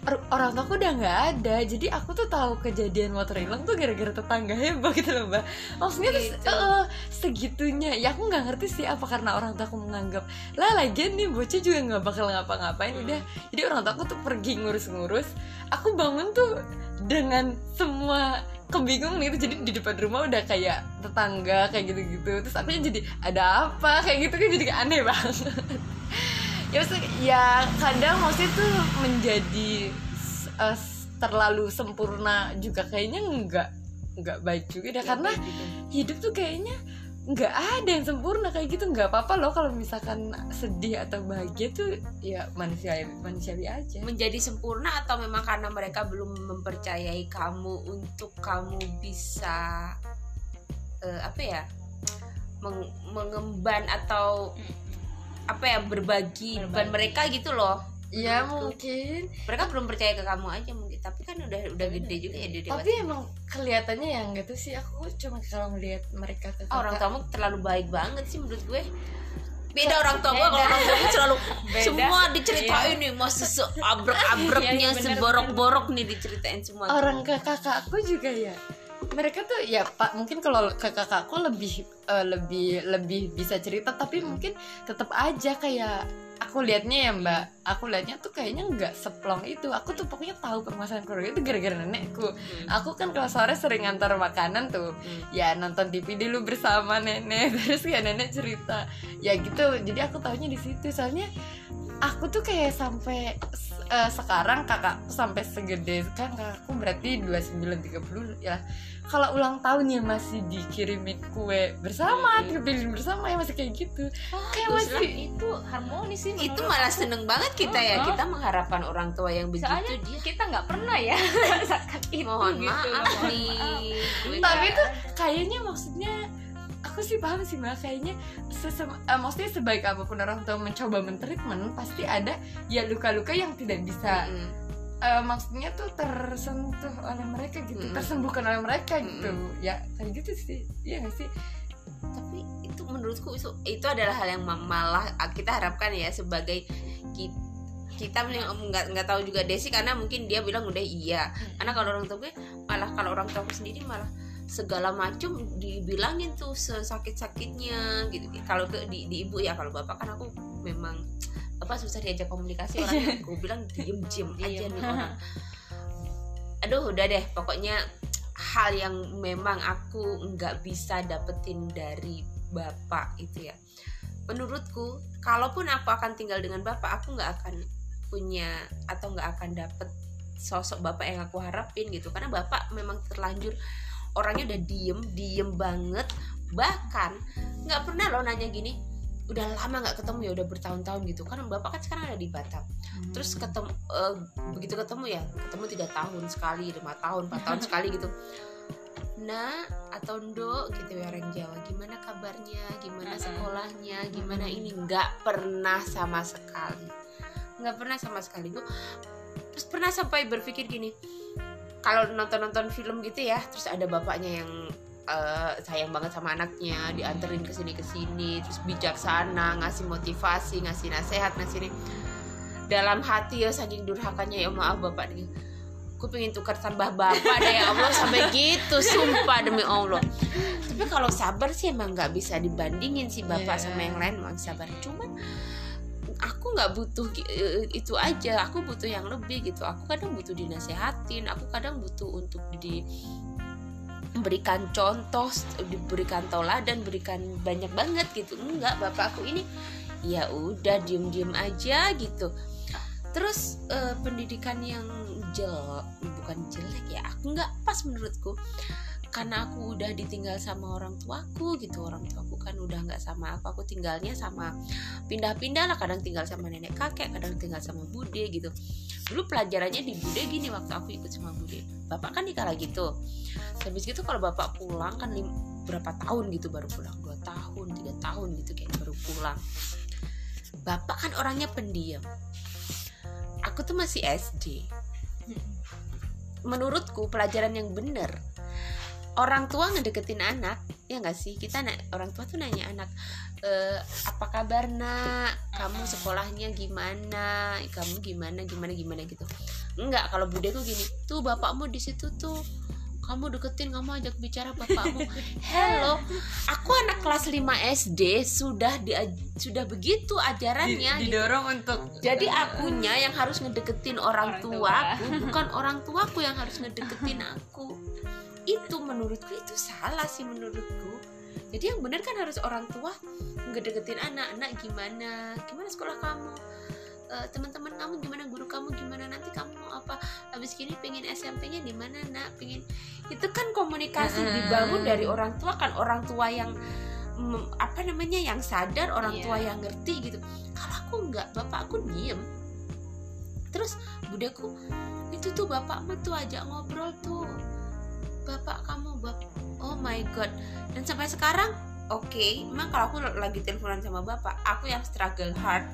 S3: or- orang tuaku udah nggak ada jadi aku tuh tahu kejadian motor hilang tuh gara-gara tetangga heboh gitu loh mbak. Maksudnya tuh
S1: Gitu.
S3: eh, segitunya. Ya aku nggak ngerti sih apa karena orang tuaku menganggap lah lagian nih bocah juga nggak bakal ngapa-ngapain udah. Jadi orang tuaku tuh pergi ngurus-ngurus. Aku bangun tuh dengan semua kebingungan gitu. Jadi di depan rumah udah kayak tetangga kayak gitu-gitu. Terus aku jadi ada apa? Kayak gitu kan jadi kayak aneh banget. Ya maksudnya ya kadang maksudnya tuh menjadi eh, terlalu sempurna juga kayaknya nggak nggak baik juga dah karena
S1: Gitu.
S3: hidup tuh kayaknya nggak ada yang sempurna kayak gitu. Nggak apa-apa loh kalau misalkan sedih atau bahagia tuh ya manusia manusiawi aja.
S1: Menjadi sempurna atau memang karena mereka belum mempercayai kamu untuk kamu bisa eh, apa ya meng- mengemban atau apa ya berbagi beban mereka gitu loh.
S3: Ya mungkin.
S1: Mereka belum percaya ke kamu aja mungkin tapi kan udah udah gede juga ya dia
S3: tapi
S1: dewasa.
S3: emang kelihatannya yang tuh sih. Aku cuma kalau ngelihat mereka ke
S1: Ah, orang
S3: kakak-
S1: tuamu terlalu baik banget sih menurut gue. Beda orang tua gue kalau orang tua gue selalu
S2: Beda.
S1: semua diceritain nih masih seabrek-abreknya
S2: Iya, iya,
S1: seborok-borok nih diceritain semua
S3: orang ke kakakku juga ya. Mereka tuh ya pak mungkin kalau ke kakakku lebih eh, lebih lebih bisa cerita tapi mungkin tetap aja kayak aku liatnya ya mbak. Aku liatnya tuh kayaknya nggak seplong itu. Aku tuh pokoknya tahu permasalahan keluarga itu gara-gara nenekku.
S1: Hmm.
S3: aku kan kalau sore sering ngantar makanan tuh.
S1: Hmm.
S3: ya nonton TV dulu bersama nenek. Terus kayak nenek cerita. Ya gitu. Jadi aku tahunya di situ. Soalnya aku tuh kayak sampai eh, sekarang kakak sampai segede. Kan kakakku berarti 29 30 ya kalau ulang tahun ya masih dikirimin kue bersama
S1: Hmm.
S3: dipilihin bersama ya masih kayak gitu kayak
S1: Bagus
S3: masih
S2: itu harmonis sih
S1: itu malah
S2: aku.
S1: seneng banget kita ya
S2: Oh, oh.
S1: kita mengharapkan orang tua yang begitu
S2: soalnya
S1: dia
S2: kita nggak pernah ya itu
S1: mohon
S2: gitu
S1: maaf
S2: Mohon
S1: nih
S2: maaf.
S3: Tapi tuh kayaknya maksudnya aku sih paham sih mbak kayaknya sesem, eh, maksudnya sebaik apa pun orang tua mencoba mentreatment pasti ada ya luka-luka yang tidak bisa
S1: Mm-mm.
S3: Eh, maksudnya tuh tersentuh oleh mereka gitu
S1: Mm-mm.
S3: tersembuhkan oleh mereka gitu.
S1: Mm-mm.
S3: ya kayak gitu sih. Iya gak sih?
S1: Tapi itu menurutku itu, itu adalah hal yang ma- malah kita harapkan ya sebagai kita kita mending- nggak nggak tahu juga Desi karena mungkin dia bilang udah iya. Karena kalau orang tua gue malah kalau orang tua sendiri malah segala macam dibilangin tuh sesakit sakitnya gitu. Kalau ke di, di ibu ya kalau bapak kan aku memang apa susah diajak komunikasi orangnya gue bilang diem diem. aja nih orang. Aduh udah deh. Pokoknya hal yang memang aku nggak bisa dapetin dari bapak itu ya. Menurutku kalaupun aku akan tinggal dengan bapak aku nggak akan punya atau nggak akan dapet sosok bapak yang aku harapin gitu. Karena bapak memang terlanjur orangnya udah diem diem banget. Bahkan nggak pernah loh nanya gini udah lama nggak ketemu ya udah bertahun-tahun gitu. Kan bapak kan sekarang ada di Batam. Terus ketemu eh, begitu ketemu ya ketemu tiga tahun sekali lima tahun empat tahun sekali gitu. Nah atau ndo gitu ya orang Jawa gimana kabarnya? Gimana
S2: Mm-mm.
S1: sekolahnya? Gimana ini? Nggak pernah sama sekali. Nggak pernah sama sekali gue terus pernah sampai berpikir gini kalau nonton nonton film gitu ya terus ada bapaknya yang eh, sayang banget sama anaknya dianterin ke sini ke sini terus bijaksana ngasih motivasi ngasih nasihat ngasih ini. Dalam hati ya saking durhakanya ya maaf bapak nih. Gue pengen tukar tambah bapak deh ya Allah sampai gitu sumpah demi Allah. Tapi kalau sabar sih emang nggak bisa dibandingin sih bapak
S3: Iya.
S1: sama yang lain emang sabar. Cuman aku nggak butuh gi- eh, itu aja. Aku butuh yang lebih gitu. Aku kadang butuh dinasehatin aku kadang butuh untuk di berikan contoh diberikan toladan berikan banyak banget gitu. Enggak bapakku ini ya udah diem diem aja gitu. Terus eh, pendidikan yang jel bukan jelek ya aku nggak pas menurutku karena aku udah ditinggal sama orang tuaku gitu. Orang tuaku kan udah nggak sama aku. Aku tinggalnya sama pindah-pindah lah. Kadang tinggal sama nenek kakek kadang tinggal sama bude gitu. Dulu pelajarannya di bude gini waktu aku ikut sama bude. Bapak kan nikah lagi tuh. Habis gitu kalau bapak pulang kan lim, berapa tahun gitu baru pulang? Dua tahun tiga tahun gitu kayak baru pulang. Bapak kan orangnya pendiam. Aku tuh masih SD menurutku pelajaran yang bener orang tua ngedeketin anak ya nggak sih? Kita na- orang tua tuh nanya anak e, apa kabar nak? Kamu sekolahnya gimana? Kamu gimana gimana gimana? Gitu. Enggak kalau budeku gini tuh bapakmu di situ tuh. Kamu deketin kamu ajak bicara bapakmu. Hello. Aku anak kelas 5 SD sudah di, sudah begitu ajarannya gitu.
S3: didorong untuk
S1: Jadi akunya yang harus ngedeketin orang,
S2: Orang tua.
S1: tuaku, bukan orang tuaku yang harus ngedeketin aku. Itu menurutku itu salah sih menurutku. Jadi yang benar kan harus orang tua ngedeketin anak, anak gimana, gimana sekolah kamu, Eh, teman-teman kamu gimana, guru kamu gimana, nanti kamu mau apa, habis gini pengen SMP-nya di mana nak, pengen itu kan komunikasi
S3: Mm-mm.
S1: dibangun dari orang tua kan orang tua yang mem- apa namanya yang sadar orang
S2: Iya.
S1: tua yang ngerti gitu. Kalau aku nggak bapak aku diem. Terus budaku itu tuh bapakmu tuh ajak ngobrol tuh bapak kamu bap oh my god. Dan sampai sekarang oke memang kalau aku lagi teleponan sama bapak aku yang struggle hard.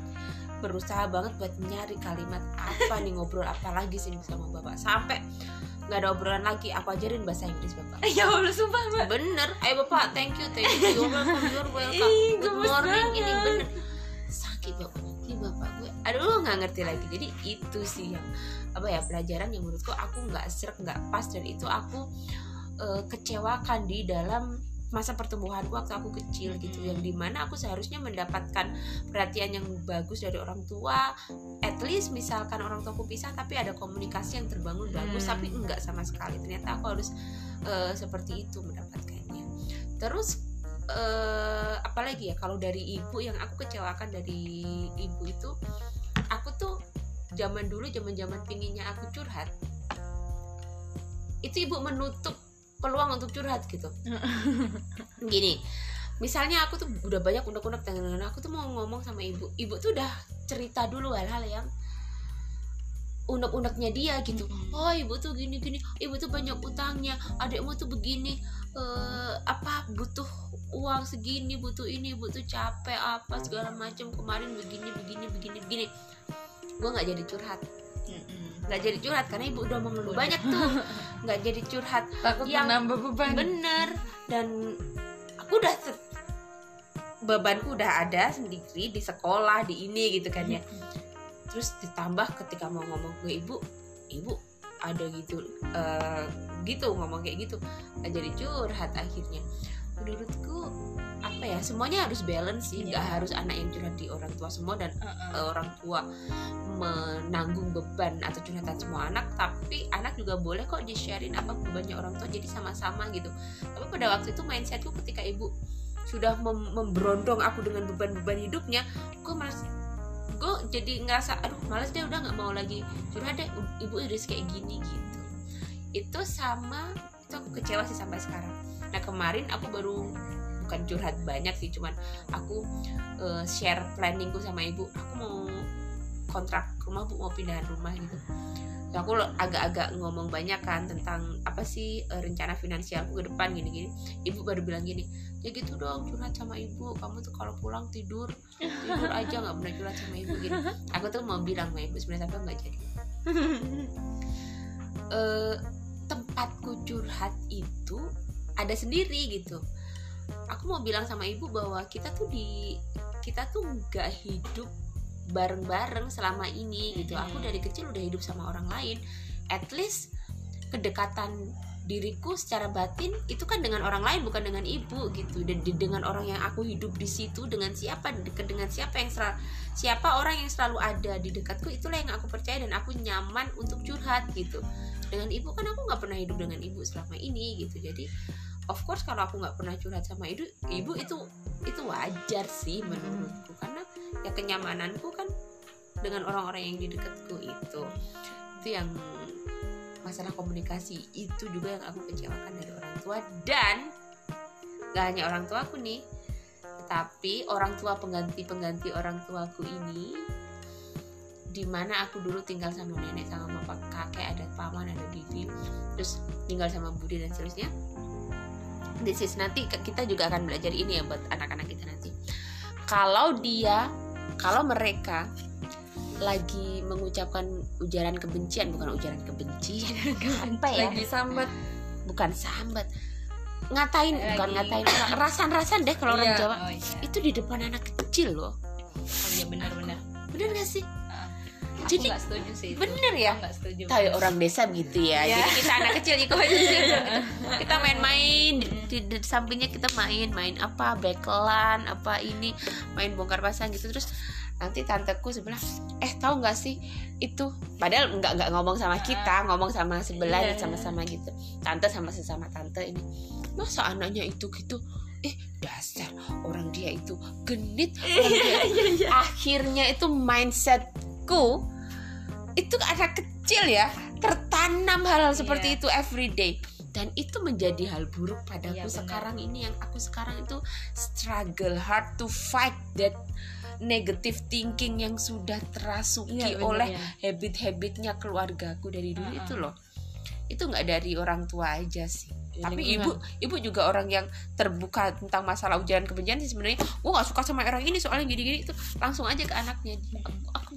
S1: Berusaha banget buat nyari kalimat apa nih ngobrol apa lagi sih sama bapak. Sampai nggak ada obrolan lagi aku ajarin bahasa Inggris bapak.
S3: Ya Allah sumpah mbak.
S1: Bener. Ayo bapak thank you thank you. You're welcome you're welcome. Good morning ini bener. Sakit bapak ini bapak gue aduh nggak ngerti lagi. Jadi itu sih yang apa ya pelajaran yang menurutku aku nggak serk nggak pas. Dan itu aku eh, kecewakan di dalam masa pertumbuhanku waktu aku kecil gitu. Yang di mana aku seharusnya mendapatkan perhatian yang bagus dari orang tua. At least misalkan orang tuaku pisah tapi ada komunikasi yang terbangun bagus.
S3: Hmm.
S1: tapi enggak sama sekali. Ternyata aku harus eh, seperti itu mendapatkannya. Terus eh, apalagi ya kalau dari ibu yang aku kecewakan dari ibu itu aku tuh zaman dulu zaman zaman pinginnya aku curhat itu ibu menutup peluang untuk curhat gitu. Gini misalnya aku tuh udah banyak unek-unek dengan aku tuh mau ngomong sama ibu ibu tuh udah cerita dulu hal-hal yang unek-uneknya dia gitu. Oh ibu tuh gini gini ibu tuh banyak utangnya adikmu tuh begini eh apa butuh uang segini butuh ini butuh capek apa segala macam kemarin begini begini begini begini. Gue nggak jadi curhat. Nggak jadi curhat karena ibu udah mengeluh banyak tuh. Nggak jadi curhat.
S3: Takut
S1: Yang
S3: menambah beban.
S1: bener. Dan aku udah ter- bebanku udah ada sendiri di sekolah di ini gitu kan ya terus ditambah ketika mau ngomong ke ibu ibu ada gitu eh, gitu ngomong kayak gitu. Nggak jadi curhat akhirnya. Menurutku apa ya semuanya harus balance sih. Nggak
S2: Iya.
S1: harus anak yang curhat di orang tua semua dan eh, orang tua menanggung beban atau curhatan semua anak. Tapi anak juga boleh kok di sharein apa bebannya orang tua jadi sama-sama gitu. Tapi pada waktu itu mindsetku ketika ibu sudah mem- memberondong aku dengan beban-beban hidupnya gue merasa gue jadi ngerasa aduh males deh udah nggak mau lagi curhat deh ibu udah kayak gini gitu. Itu sama itu aku kecewa sih sampai sekarang. Nah kemarin aku baru bukan curhat banyak sih cuman aku eh, share planningku sama ibu. Aku mau kontrak rumah bu mau pindahan rumah gitu Terus aku agak-agak ngomong banyak kan tentang apa sih eh, rencana finansialku ke depan gini-gini. Ibu baru bilang gini ya gitu dong curhat sama ibu. Kamu tuh kalau pulang tidur tidur aja nggak pernah curhat sama ibu gini. Aku tuh mau bilang sama ibu sebenarnya tapi nggak jadi. Eh, tempatku curhat itu ada sendiri gitu. Aku mau bilang sama ibu bahwa kita tuh di kita tuh nggak hidup bareng-bareng selama ini gitu. Aku
S2: Mhm.
S1: dari kecil udah hidup sama orang lain. At least kedekatan diriku secara batin itu kan dengan orang lain bukan dengan ibu gitu. Dan dengan orang yang aku hidup di situ dengan siapa dekat dengan siapa yang selalu siapa orang yang selalu ada di dekatku itulah yang aku percaya dan aku nyaman untuk curhat gitu. Dengan ibu kan aku nggak pernah hidup dengan ibu selama ini gitu. Jadi of course kalau aku nggak pernah curhat sama ibu ibu itu itu wajar sih menurutku. Karena ya kenyamananku kan dengan orang-orang yang di dekatku itu. Itu yang masalah komunikasi. Itu juga yang aku kecewakan dari orang tua. Dan gak hanya orang tuaku nih tetapi orang tua pengganti pengganti orang tuaku ini di mana aku dulu tinggal sama nenek sama bapak kakek ada paman ada bibi terus tinggal sama budi dan seterusnya. This is nanti kita juga akan belajar ini ya buat anak-anak kita nanti kalau dia kalau mereka lagi mengucapkan ujaran kebencian bukan ujaran kebencian apa ya
S3: lagi sambat.
S1: Bukan sambat. Ngatain
S2: Lagi-
S1: bukan ngatain orang rasan-rasan deh kalau orang
S3: Iya.
S1: Jawa.
S2: Oh iya.
S1: Itu di depan anak kecil loh.
S2: Oh iya benar-benar.
S1: Bener gak sih
S2: aku
S1: Jadi,
S2: nggak setuju sih itu.
S1: bener ya?
S2: Aku nggak setuju
S1: tahu ya, orang desa begitu ya
S2: Iya.
S1: jadi kita anak kecil ikut aja sih. kita main-main di, di, di sampingnya kita main main apa bekelan apa ini main bongkar pasang gitu terus nanti tanteku sebelah eh tahu nggak sih itu padahal nggak nggak ngomong sama kita ngomong sama sebelah
S3: Iya.
S1: sama-sama gitu tante sama sesama tante ini masa anaknya itu gitu eh dasar orang dia itu genit orang dia itu- akhirnya itu mindsetku itu anak kecil ya tertanam hal-hal seperti
S2: Iya.
S1: itu everyday dan itu menjadi hal buruk padaku
S2: Iya, benar.
S1: sekarang ini yang aku sekarang itu struggle hard to fight that negative thinking yang sudah terasuki
S3: Iya, benar,
S1: oleh
S3: ya.
S1: habit-habitnya keluargaku dari dulu
S2: Uh-uh.
S1: itu loh itu nggak dari orang tua aja sih
S3: Ya,
S1: tapi
S3: lingkungan.
S1: ibu ibu juga orang yang terbuka tentang masalah ujaran kebencian sih sebenarnya gue nggak suka sama orang ini soalnya gini-gini itu langsung aja ke anaknya aku, aku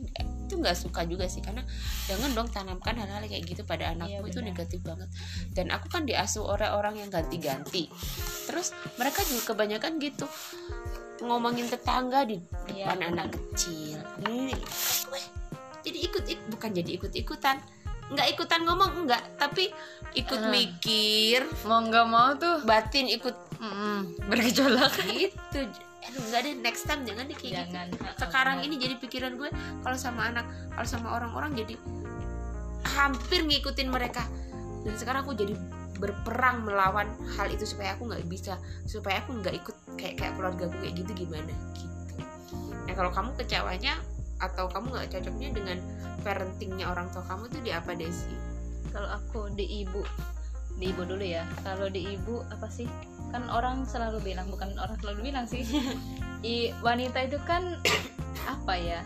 S1: nggak suka juga sih karena jangan dong tanamkan hal-hal kayak gitu pada anakmu
S2: Iya,
S1: itu
S2: benar.
S1: negatif banget. Dan aku kan diasuh oleh orang yang ganti-ganti. Terus mereka juga kebanyakan gitu ngomongin tetangga di
S2: Iya,
S1: depan
S2: benar.
S1: anak kecil. Ini weh, jadi ikut ik- bukan jadi ikut-ikutan. Nggak ikutan ngomong enggak tapi ikut
S3: Ah.
S1: mikir.
S3: Mau nggak mau tuh.
S1: Batin ikut
S3: mm, bergejolak.
S1: Gitu aduh enggak deh next time jangan deh kayak gitu.
S2: Jangan.
S1: Sekarang
S2: Benar.
S1: ini jadi pikiran gue kalau sama anak kalau sama orang-orang jadi hampir ngikutin mereka. Dan sekarang aku jadi berperang melawan hal itu supaya aku nggak bisa supaya aku nggak ikut kayak kayak keluarga gue kayak gitu gimana? Gitu. Nah kalau kamu kecewanya atau kamu nggak cocoknya dengan parentingnya orang tua kamu tuh di apa Desi?
S2: kalau aku di ibu di ibu dulu ya. Kalau di ibu apa sih kan orang selalu bilang bukan orang selalu bilang sih I, wanita itu kan apa ya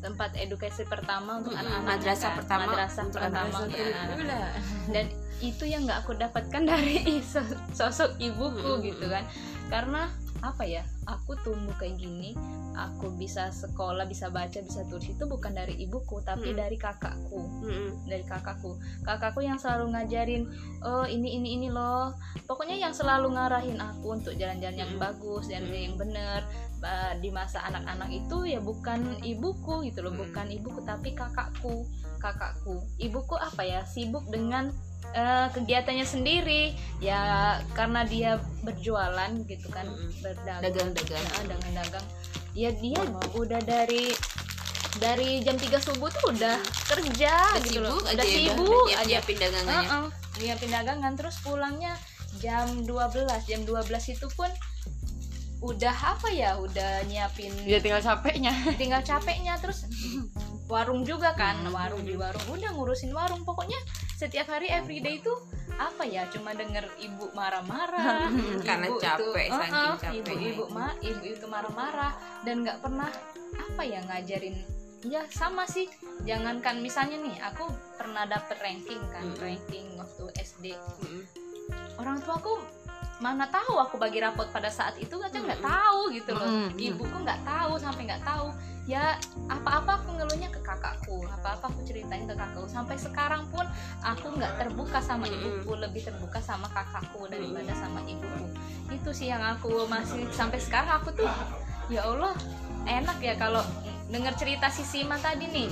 S2: tempat edukasi pertama untuk anak-anak
S1: madrasah
S2: kan?
S1: pertama
S2: madrasah
S1: untuk
S2: pertama
S1: anak-anak.
S2: ya.
S3: Udah.
S2: dan itu yang nggak aku dapatkan dari so- sosok ibuku
S1: Mm-mm.
S2: gitu kan karena apa ya aku tumbuh kayak gini aku bisa sekolah bisa baca bisa tulis itu bukan dari ibuku tapi
S1: Mm-mm.
S2: dari kakakku
S1: Mm-mm.
S2: dari kakakku kakakku yang selalu ngajarin oh ini ini ini loh pokoknya yang selalu ngarahin aku untuk jalan-jalan yang
S1: Mm.
S2: bagus dan
S1: Mm.
S2: yang bener di masa anak-anak itu ya bukan ibuku gitu loh
S1: Mm.
S2: bukan ibuku tapi kakakku kakakku ibuku apa ya sibuk dengan eh, kegiatannya sendiri. Ya karena dia berjualan gitu kan
S1: Mm.
S2: berdagang.
S1: Dagang-dagang.
S2: Ya, dagang-dagang. Ya dia udah dari dari jam 3 subuh tuh udah kerja
S1: udah
S2: gitu loh.
S1: sibuk
S2: udah
S1: aja ya,
S2: sibuk
S1: udah
S2: aja.
S1: nyiapin dagangannya.
S2: Heeh, nyiapin dagangan. Terus pulangnya jam 12 jam 12 itu pun udah apa ya udah nyiapin
S3: dia tinggal capeknya.
S2: Tinggal capeknya. Terus warung juga kan
S1: Hmm.
S2: warung di warung. Udah ngurusin warung. Pokoknya setiap hari everyday itu apa ya cuma denger ibu marah-marah
S1: Karena
S2: ibu
S1: capek,
S2: itu,
S1: saking
S2: uh-uh,
S1: capeknya
S2: ibu-ibu
S1: itu.
S2: ma ibu itu marah-marah dan nggak pernah apa ya ngajarin ya sama sih jangankan misalnya nih aku pernah dapet ranking kan
S1: Mm-mm.
S2: ranking waktu SD
S1: Mm-mm.
S2: orang tuaku mana tahu aku bagi rapot pada saat itu aja nggak
S1: Mm-mm.
S2: tahu gitu loh.
S3: Mm-mm.
S2: ibuku nggak tahu sampai nggak tahu. Ya apa-apa aku ngeluhnya ke kakakku apa-apa aku ceritain ke kakakku. Sampai sekarang pun aku nggak terbuka sama ibuku lebih terbuka sama kakakku daripada sama ibuku. Itu sih yang aku masih sampai sekarang aku tuh ya Allah enak ya kalau dengar cerita si Sima tadi nih.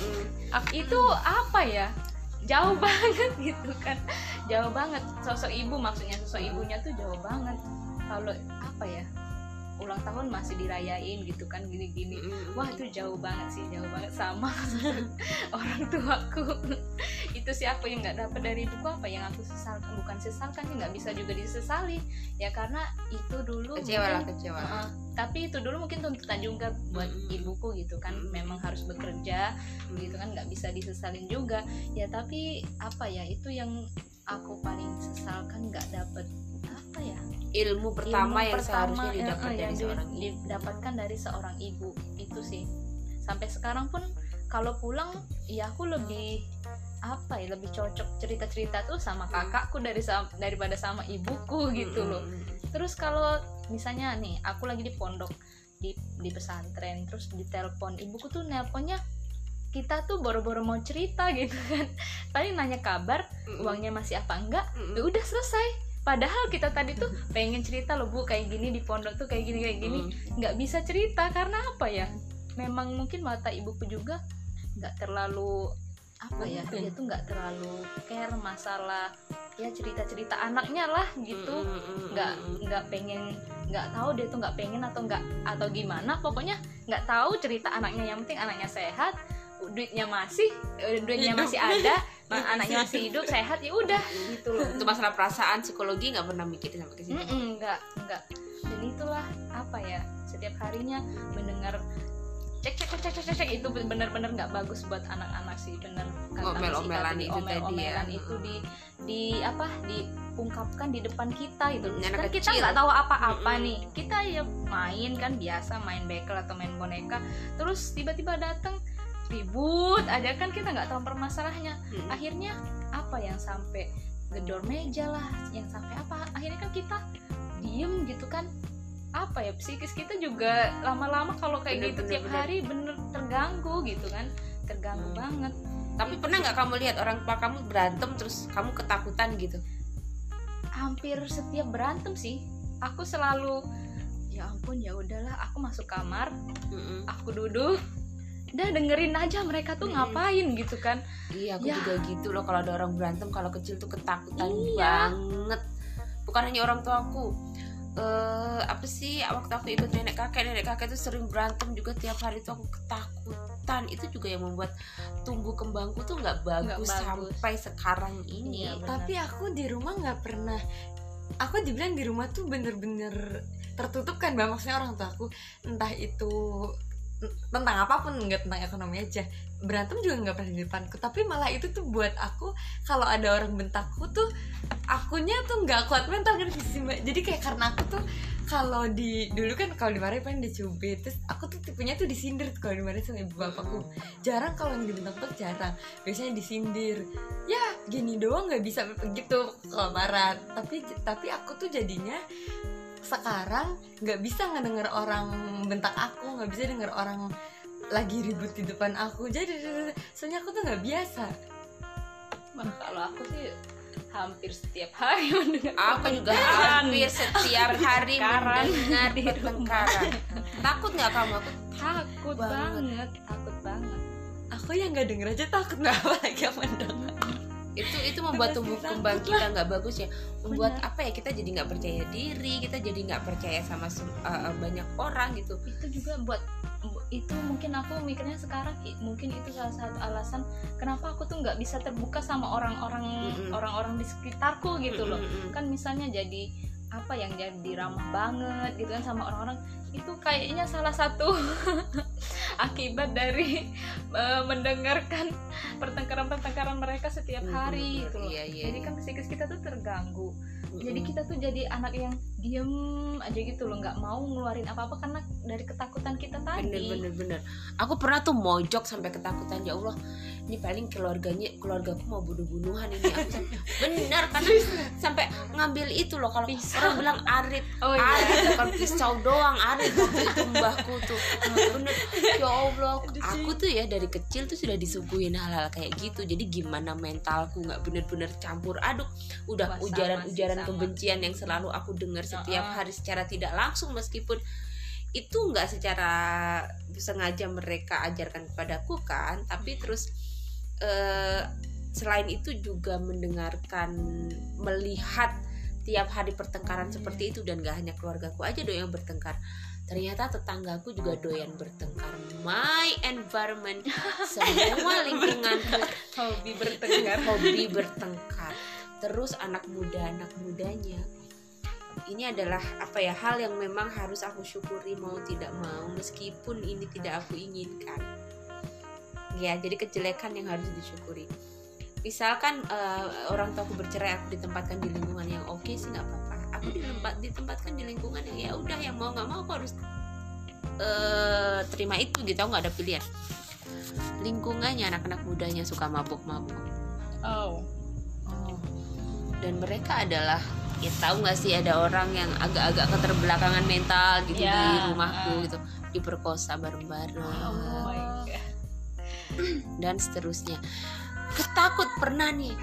S2: Ak- itu apa ya jauh banget gitu kan. Jauh banget. Sosok ibu maksudnya sosok ibunya tuh jauh banget. Kalau apa ya ulang tahun masih dirayain gitu kan gini-gini. Wah itu jauh banget sih jauh banget. Sama orang tuaku. Itu itu sih aku yang nggak dapat dari buku apa? Yang aku sesalkan bukan sesalkan ya nggak bisa juga disesali. Ya karena itu dulu
S1: kecewa lah kecewa.
S2: Heeh. tapi itu dulu mungkin tuntutan juga buat ibuku gitu kan. Memang harus bekerja gitu kan. Nggak bisa disesalin juga. Ya tapi apa ya itu yang aku paling sesalkan nggak dapet apa ya
S1: ilmu pertama
S2: ilmu
S1: yang
S2: pertama,
S1: seharusnya
S2: eh,
S1: didapat
S2: eh,
S1: dari
S2: yang
S1: seorang ibu.
S2: didapatkan dari seorang ibu itu sih. Sampai sekarang pun kalau pulang ya aku lebih apa ya lebih cocok cerita-cerita tuh sama
S1: Hmm.
S2: kakakku dari daripada sama ibuku gitu loh. terus kalau misalnya nih aku lagi di pondok di di pesantren terus ditelepon ibuku tuh nelponnya kita tuh boro-boro mau cerita gitu kan. Paling nanya kabar uangnya masih apa enggak ya udah selesai. Padahal kita tadi tuh pengen cerita loh bu kayak gini di pondok tuh kayak gini kayak gini. Nggak bisa cerita karena apa ya? Memang mungkin mata ibuku juga nggak terlalu apa ya dia tuh nggak terlalu care masalah ya cerita cerita anaknya lah gitu. Nggak nggak pengen nggak tahu dia tuh nggak pengen atau nggak atau gimana. Pokoknya nggak tahu cerita anaknya. Yang penting anaknya sehat duitnya masih eh, duitnya
S3: Hidup.
S2: masih ada anaknya masih hidup sehat ya udah gitu loh
S1: untuk masalah perasaan psikologi nggak pernah mikirin sampai ke situ
S2: Mm-mm, nggak nggak dan itulah apa ya setiap harinya mendengar cek cek cek cek cek, cek itu benar-benar nggak bagus buat anak-anak sih benar kata
S1: Ngomel-omelan
S2: Miss Ika tadi,
S1: itu tadi ya.
S2: omel-omelan itu di di apa diungkapkan di depan kita gitu
S1: Mm, anak
S2: kan kita
S1: kecil.
S2: nggak tahu apa-apa
S1: Mm-mm.
S2: nih kita ya main kan biasa main bekel atau main boneka terus tiba-tiba datang ribut aja kan kita nggak tahu permasalahannya.
S1: Mm.
S2: akhirnya apa yang sampai gedor meja lah yang sampai apa? Akhirnya kan kita diem gitu kan. Apa ya psikis kita juga lama-lama kalau kayak
S1: Bener,
S2: gitu
S1: bener,
S2: tiap
S1: bener.
S2: hari bener terganggu gitu kan. Terganggu
S1: Hmm.
S2: banget.
S1: Tapi pernah nggak kamu lihat orang tua kamu berantem terus kamu ketakutan gitu?
S2: Hampir setiap berantem sih. Aku selalu ya ampun ya udahlah aku masuk kamar
S1: Mm-mm.
S2: aku duduk udah dengerin aja mereka tuh
S1: Mm-mm.
S2: ngapain gitu kan
S1: Iya, aku
S2: Ya.
S1: juga gitu loh kalau ada orang berantem kalau kecil tuh ketakutan
S2: Iya.
S1: banget. Bukan hanya orang tuaku. Eh apa sih waktu aku ikut nenek kakek, nenek kakek tuh sering berantem juga tiap hari tuh aku ketakutan. Itu juga yang membuat tumbuh kembangku tuh nggak bagus,
S2: bagus.
S1: sampai sekarang ini.
S2: Iya, benar.
S3: tapi aku di rumah nggak pernah aku dibilang di rumah tuh bener-bener tertutup kan mbak maksudnya orang tua aku entah itu tentang apa pun nggak tentang ekonomi aja. Berantem juga nggak pernah di depanku. Tapi malah itu tuh buat aku kalau ada orang bentakku tuh akunya tuh nggak kuat mental kan sih jadi kayak karena aku tuh kalau di dulu kan kalau dimarahin paling dicubit terus aku tuh tipenya tuh disindir kalau dimarahin sama ibu bapakku. Jarang kalau yang dibentak tuh jarang. Biasanya disindir. Ya gini doang nggak bisa gitu kalau marah tapi tapi aku tuh jadinya sekarang nggak bisa ngedenger orang bentak aku nggak bisa denger orang lagi ribut di depan aku jadi soalnya aku tuh nggak biasa
S2: Wah, kalau aku sih hampir setiap hari mendengar
S1: Aku juga hampir setiap hari mendengar
S2: di rumah.
S1: pertengkaran. Takut nggak kamu? Aku
S2: takut
S1: Banget.
S2: banget. takut banget
S3: aku yang nggak denger aja takut nggak apalagi yang mendengar
S1: itu itu membuat tumbuh kembang kita nggak bagus ya. Membuat
S2: Benar.
S1: apa ya kita jadi nggak percaya diri kita jadi nggak percaya sama uh, banyak orang gitu.
S2: Itu juga buat itu mungkin aku mikirnya sekarang mungkin itu salah satu alasan kenapa aku tuh nggak bisa terbuka sama orang-orang orang-orang di sekitarku gitu loh.
S1: Mm-mm.
S2: kan misalnya jadi apa yang jadi ramah banget gitu kan sama orang-orang itu kayaknya salah satu akibat dari eh, mendengarkan pertengkaran-pertengkaran mereka setiap
S1: Mm,
S2: hari gitu loh.
S1: Iya, iya,
S2: jadi
S1: iya.
S2: kan psikis kita tuh terganggu jadi
S1: Mm-mm.
S2: kita tuh jadi anak yang diem aja gitu loh nggak mau ngeluarin apa-apa karena dari ketakutan kita tadi
S1: bener bener bener aku pernah tuh mojok sampai ketakutan ya Allah ini paling keluarganya keluargaku mau bunuh-bunuhan ini. Aku sampai bener kan sampai ngambil itu loh kalau orang bilang arit.
S2: Oh iya.
S1: Arit bukan pisau doang arit waktu itu mbahku tuh. Bener. Ya Allah aku tuh ya dari kecil tuh sudah disuguhin hal-hal kayak gitu. Jadi gimana mentalku nggak bener-bener campur aduk. Udah ujaran-ujaran kebencian yang selalu aku dengar setiap hari secara tidak langsung meskipun itu nggak secara sengaja mereka ajarkan kepadaku kan tapi terus eh, selain itu juga mendengarkan melihat tiap hari pertengkaran seperti itu. Dan gak hanya keluargaku aja dong yang bertengkar. Ternyata tetanggaku juga doyan bertengkar. My environment. Semua lingkunganku
S2: hobi bertengkar.
S1: Hobi bertengkar. Terus anak muda anak mudanya. Ini adalah apa ya hal yang memang harus aku syukuri mau tidak mau meskipun ini tidak aku inginkan ya jadi kejelekan yang harus disyukuri. Misalkan uh, orang tua aku bercerai aku ditempatkan di lingkungan yang oke okay sih nggak apa-apa. Aku ditempat ditempatkan di lingkungan yang ya udah yang mau nggak mau aku harus uh, terima itu gitu. Aku nggak ada pilihan. Lingkungannya anak-anak mudanya suka mabuk-mabuk.
S2: Oh.
S1: Dan mereka adalah ya tahu nggak sih ada orang yang agak-agak keterbelakangan mental gitu
S2: Ya,
S1: di rumahku
S2: ah.
S1: gitu. Diperkosa bareng-bareng.
S2: Oh
S1: dan seterusnya. Ketakut pernah nih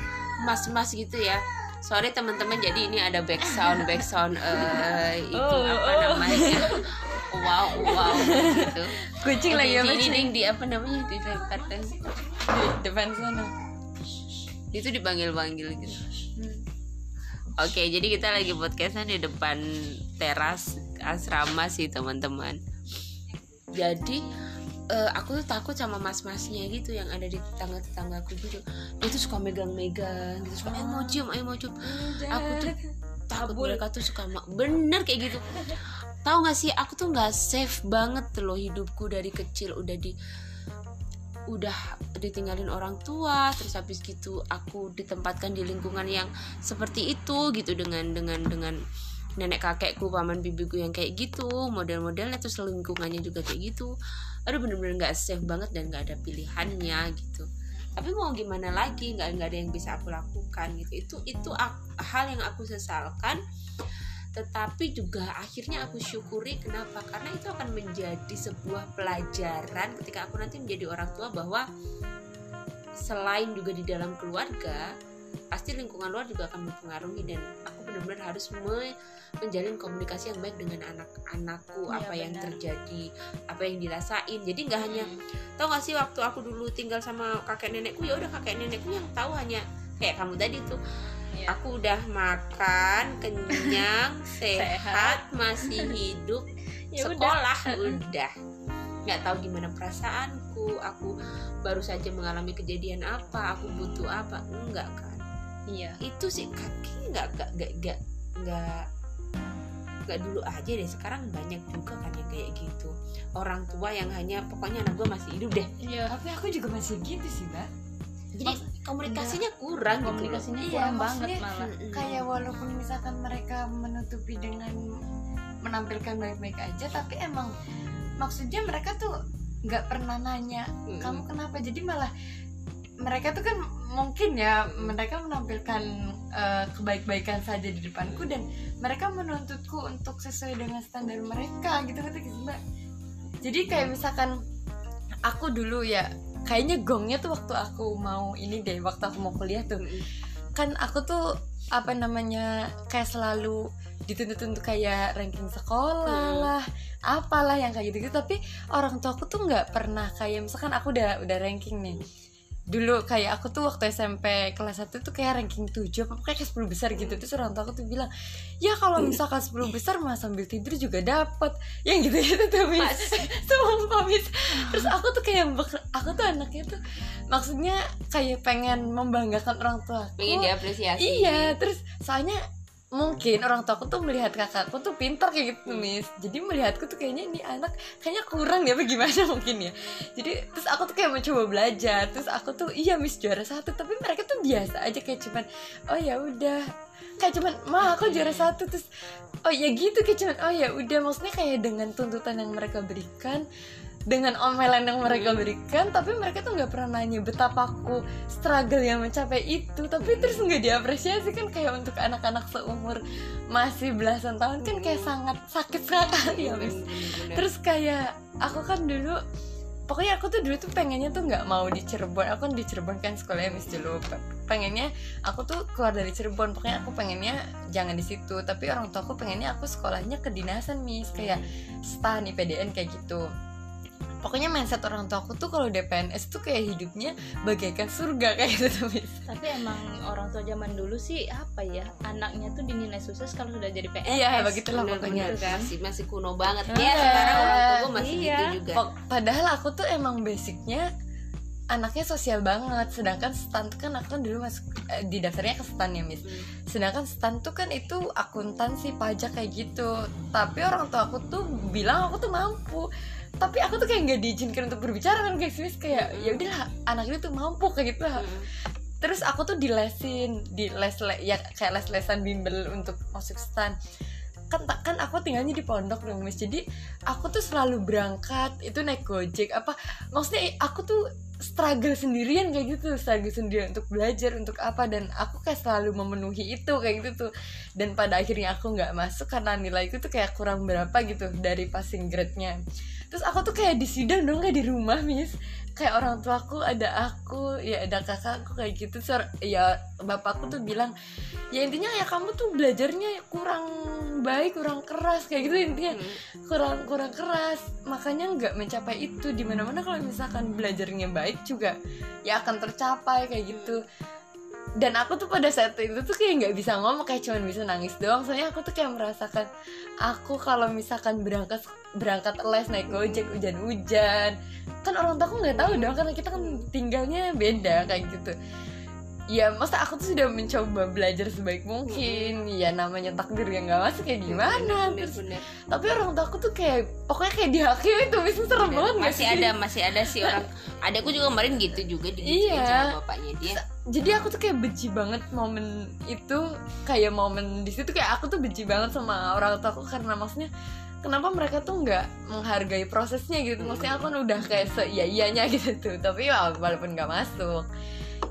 S1: mas-mas gitu ya. Sorry teman-teman jadi ini ada background background eh, itu
S2: Oh,
S1: apa
S2: oh.
S1: namanya? Wow wow gitu.
S3: Kucing lagi apa
S1: ini ding di apa namanya? Di depan
S3: di depan sana.
S1: Itu dipanggil-panggil gitu.
S3: Hmm.
S1: Oke, jadi kita lagi podcastan di depan teras asrama sih teman-teman. Jadi eh, aku tuh takut sama mas-masnya gitu yang ada di tetangga-tetanggaku gitu. Dia tuh suka megang-megang, gitu. suka ayo mau cium, ayo mau cium. Aku tuh takut
S2: Kabul.
S1: mereka tuh suka ma- bener kayak gitu. Tahu gak sih, aku tuh nggak safe banget loh hidupku dari kecil udah di udah ditinggalin orang tua terus habis gitu aku ditempatkan di lingkungan yang seperti itu gitu dengan dengan dengan nenek kakekku paman bibiku yang kayak gitu model-modelnya terus lingkungannya juga kayak gitu aduh bener-bener nggak safe banget dan nggak ada pilihannya gitu. Tapi mau gimana lagi nggak nggak ada yang bisa aku lakukan gitu. Itu itu hal yang aku sesalkan. Tetapi juga akhirnya aku syukuri kenapa? Karena itu akan menjadi sebuah pelajaran ketika aku nanti menjadi orang tua bahwa selain juga di dalam keluarga pasti lingkungan luar juga akan mempengaruhi dan aku benar-benar harus me- menjalin komunikasi yang baik dengan anak-anakku.
S2: Iya,
S1: apa yang
S2: benar.
S1: terjadi apa yang dirasain. Jadi nggak hanya tau gak sih waktu aku dulu tinggal sama kakek nenekku ya udah kakek nenekku yang tahu hanya kayak kamu tadi tuh.
S2: Iya.
S1: aku udah makan kenyang sehat masih hidup
S2: Ya
S1: sekolah udah. Nggak tahu gimana perasaanku. Aku baru saja mengalami kejadian apa aku butuh apa. Enggak kan?
S2: Iya.
S1: Itu sih kaki nggak nggak nggak nggak nggak dulu aja deh sekarang banyak juga kan yang kayak gitu. Orang tua yang hanya pokoknya anak gue masih hidup deh.
S2: Iya
S3: tapi aku juga masih gitu sih mbak.
S1: Jadi komunikasinya kurang gitu.
S2: Komunikasinya
S3: Iya,
S2: kurang banget malah.
S3: kayak walaupun misalkan mereka menutupi dengan menampilkan baik-baik aja tapi emang maksudnya mereka tuh nggak pernah nanya kamu kenapa? Jadi malah mereka tuh kan mungkin ya mereka menampilkan eh, kebaik-baikan saja di depanku dan mereka menuntutku untuk sesuai dengan standar mereka gitu gak sih, mbak? Jadi kayak misalkan aku dulu ya kayaknya gongnya tuh waktu aku mau ini deh waktu aku mau kuliah tuh.
S1: Mm-mm.
S3: kan aku tuh apa namanya kayak selalu dituntut untuk kayak ranking sekolah
S1: Hmm.
S3: lah apalah yang kayak gitu gitu tapi orang tua aku tuh nggak pernah kayak misalkan aku udah udah ranking nih dulu kayak aku tuh waktu SMP kelas 1 tuh kayak ranking 7 apa kayak 10 besar gitu. Terus orang tua aku tuh bilang ya kalau misalkan 10 besar mah sambil tidur juga dapat yang gitu gitu tuh mis. Sumpah mis. Terus aku tuh kayak aku tuh anaknya tuh maksudnya kayak pengen membanggakan orang tua
S1: pengen diapresiasi.
S3: Iya, terus soalnya mungkin orang tua aku tuh melihat kakakku tuh pintar kayak gitu, Miss. Jadi melihatku tuh kayaknya ini anak kayaknya kurang ya apa gimana mungkin ya. Jadi terus aku tuh kayak mencoba belajar. Terus aku tuh iya Miss juara satu, tapi mereka tuh biasa aja kayak cuman oh ya udah kayak cuman mah aku juara satu terus oh ya gitu kayak cuman oh ya udah maksudnya kayak dengan tuntutan yang mereka berikan dengan omelan yang mereka berikan tapi mereka tuh nggak pernah nanya betapa aku struggle yang mencapai itu. Tapi terus nggak diapresiasi kan kayak untuk anak-anak seumur masih belasan tahun kan kayak sangat sakit sekali ya Miss.
S1: Bener-bener.
S3: terus kayak aku kan dulu pokoknya aku tuh dulu tuh pengennya tuh nggak mau di Cirebon. Aku kan di Cirebon kan sekolahnya Miss dulu. Pe- pengennya aku tuh keluar dari Cirebon. Pokoknya aku pengennya jangan di situ. Tapi orang tua aku pengennya aku sekolahnya kedinasan Miss. Kayak stan IPDN kayak gitu pokoknya mindset orang tua aku tuh kalau udah PNS tuh kayak hidupnya bagaikan surga kayak gitu Miss.
S2: tapi emang orang tua zaman dulu sih apa ya anaknya tuh dinilai sukses kalau sudah jadi PNS
S3: iya begitulah
S1: Bener,
S3: pokoknya
S1: bener.
S2: kan.
S1: masih masih kuno banget ya sekarang orang tua gue masih
S2: Iya.
S1: gitu juga
S3: Pok- padahal aku tuh emang basicnya anaknya sosial banget sedangkan stan tuh kan aku kan dulu masuk eh, di daftarnya ke stan ya Miss
S1: Hmm.
S3: sedangkan stan tuh kan itu akuntansi pajak kayak gitu tapi orang tua aku tuh bilang aku tuh mampu tapi aku tuh kayak nggak diizinkan untuk berbicara kan guys. Miss kayak ya udahlah anak ini tuh mampu kayak gitu. Lah
S1: Hmm.
S3: terus aku tuh dilesin di les le- ya kayak les lesan bimbel untuk masuk stan. Kan tak- kan aku tinggalnya di pondok dong Miss jadi aku tuh selalu berangkat itu naik gojek apa maksudnya aku tuh struggle sendirian kayak gitu. Struggle sendirian untuk belajar untuk apa dan aku kayak selalu memenuhi itu kayak gitu tuh. Dan pada akhirnya aku nggak masuk karena nilaiku tuh kayak kurang berapa gitu dari passing grade-nya terus aku tuh kayak di sidang dong kayak di rumah Miss. Kayak orang tuaku ada aku ya ada kakakku kayak gitu. Sor- ya bapakku tuh bilang ya intinya ya kamu tuh belajarnya kurang baik kurang keras kayak gitu intinya.
S1: Hmm.
S3: kurang kurang keras. Makanya nggak mencapai itu. Di mana mana kalau misalkan belajarnya baik juga ya akan tercapai kayak gitu dan aku tuh pada saat itu tuh kayak nggak bisa ngomong kayak cuman bisa nangis doang. Soalnya aku tuh kayak merasakan aku kalau misalkan berangkat berangkat les naik gojek hujan-hujan. Kan orang tua aku nggak tahu dong karena kita kan tinggalnya beda kayak gitu ya masa aku tuh sudah mencoba belajar sebaik mungkin ya namanya takdir yang nggak masuk kayak gimana
S1: Bener,
S3: terus
S1: bener.
S3: tapi orang tua aku tuh kayak pokoknya kayak dihakimi itu bisa serem
S1: Bener.
S3: banget
S1: masih
S3: sih?
S1: ada masih ada sih orang adekku juga kemarin gitu juga digituin
S3: Iya.
S1: sama bapaknya dia
S3: jadi aku tuh kayak benci banget momen itu kayak momen di situ kayak aku tuh benci banget sama orang tua aku karena maksudnya kenapa mereka tuh nggak menghargai prosesnya gitu maksudnya aku kan udah kayak se iya iyanya gitu tuh tapi ya walaupun nggak masuk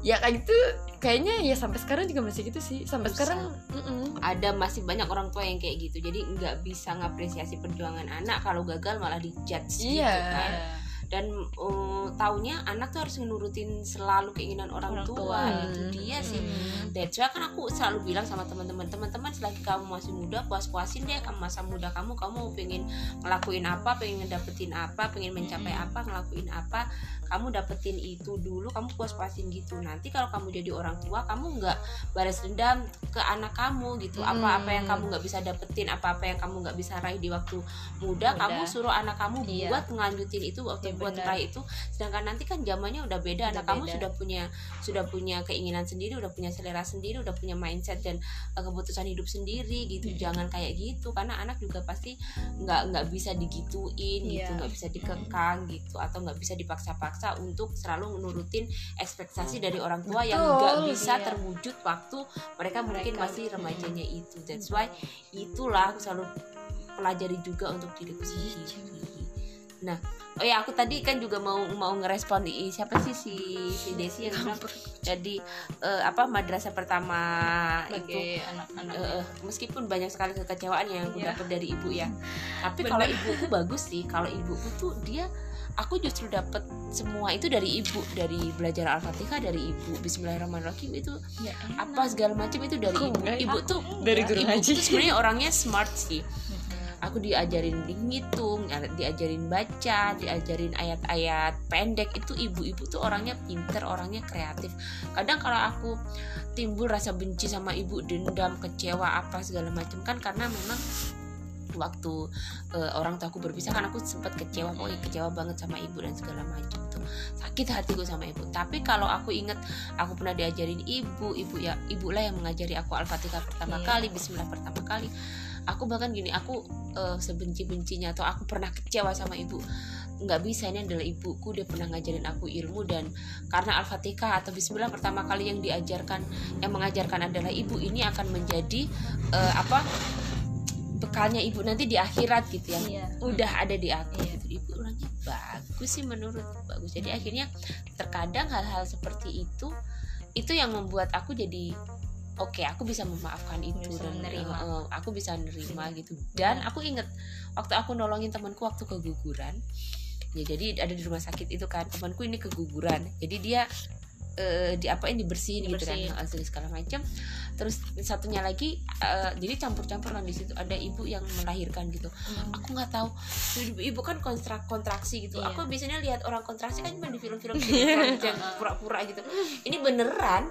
S3: ya kayak gitu kayaknya ya sampai sekarang juga masih gitu sih sampai
S1: Susah.
S3: sekarang mm-mm.
S1: ada masih banyak orang tua yang kayak gitu jadi nggak bisa ngapresiasi perjuangan anak kalau gagal malah dijudge gitu
S3: Iya.
S1: kan dan uh, taunya anak tuh harus nurutin selalu keinginan orang,
S2: Orang
S1: tua,
S2: tua.
S1: itu dia sih
S3: Mm.
S1: That's why kan aku selalu bilang sama teman-teman teman-teman selagi kamu masih muda puas-puasin deh kamu masa muda kamu kamu pengen ngelakuin apa pengen ngedapetin apa pengen mencapai apa ngelakuin apa kamu dapetin itu dulu kamu puas-puasin gitu nanti kalau kamu jadi orang tua kamu nggak balas dendam ke anak kamu gitu apa-apa yang kamu nggak bisa dapetin apa-apa yang kamu nggak bisa raih di waktu muda,
S2: Muda.
S1: kamu suruh anak kamu
S2: Iya.
S1: buat ngelanjutin itu waktu
S2: Iya,
S1: buat raih itu. Sedangkan nanti kan zamannya udah beda.
S2: Udah
S1: anak kamu sudah punya sudah punya keinginan sendiri udah punya selera sendiri udah punya mindset dan uh, keputusan hidup sendiri gitu.
S2: Mm.
S1: jangan kayak gitu. Karena anak juga pasti nggak nggak bisa digituin gitu
S2: Iya.
S1: nggak bisa dikekang gitu atau nggak bisa dipaksa-paksa untuk selalu menurutin ekspektasi dari orang tua yang
S3: Betul,
S1: nggak bisa
S2: iya.
S1: terwujud waktu mereka, mungkin
S2: Mereka.
S1: masih remajanya itu. That's why itulah aku selalu pelajari juga untuk diriku sendiri nah oh ya aku tadi kan juga mau mau ngerespon di siapa sih si si Desi yang bilang jadi eh, apa madrasah pertama itu?
S2: sebagai anak-anak
S1: eh, meskipun banyak sekali kekecewaan yang aku
S2: Iya.
S1: dapat dari ibu ya. Tapi kalau ibuku bagus sih kalau ibuku tuh dia aku justru dapat semua itu dari ibu dari belajar al-fatihah dari ibu. Bismillahirrahmanirrahim itu
S2: ya,
S1: apa segala macam itu dari ibu.
S3: enggak,
S1: ibu tuh
S3: dari guru
S1: ibu
S3: ngaji.
S1: tuh sebenarnya orangnya smart sih aku diajarin ngitung diajarin baca diajarin ayat-ayat pendek itu ibu-ibu tuh orangnya pinter orangnya kreatif. Kadang kalau aku timbul rasa benci sama ibu dendam kecewa apa segala macam kan karena memang waktu eh, orang tua aku berpisah kan aku sempat kecewa pokoknya kecewa banget sama ibu dan segala macam tuh. Sakit hatiku sama ibu. Tapi kalau aku inget aku pernah diajarin ibu ibu ya ibulah yang mengajari aku al-fatihah pertama
S2: Iya.
S1: kali Bismillah pertama kali aku bahkan gini aku eh, sebenci-bencinya atau aku pernah kecewa sama ibu nggak bisa ini adalah ibuku dia pernah ngajarin aku ilmu dan karena al-fatihah atau Bismillah pertama kali yang diajarkan yang mengajarkan adalah ibu ini akan menjadi eh, apa bekalnya ibu nanti di akhirat gitu ya
S2: Iya.
S1: udah ada di aku
S2: Iya.
S1: gitu ibu orangnya bagus sih menurut bagus jadi akhirnya terkadang hal-hal seperti itu itu yang membuat aku jadi oke aku bisa memaafkan itu
S2: Bisa
S1: dan
S2: menerima.
S1: eh, aku bisa nerima gitu. Dan aku inget waktu aku nolongin temanku waktu keguguran ya jadi ada di rumah sakit itu kan temanku ini keguguran. Jadi dia eh, diapain dibersihin, gitu
S2: Dibersihin.
S1: kan asli segala macam. Terus satunya lagi eh, jadi campur-campur lah di situ. Ada ibu yang melahirkan gitu. Aku nggak tahu. Ibu, ibu kan kontrak kontraksi gitu.
S2: Iya.
S1: aku biasanya lihat orang kontraksi kan cuma di film-film gitu pura-pura gitu. Ini beneran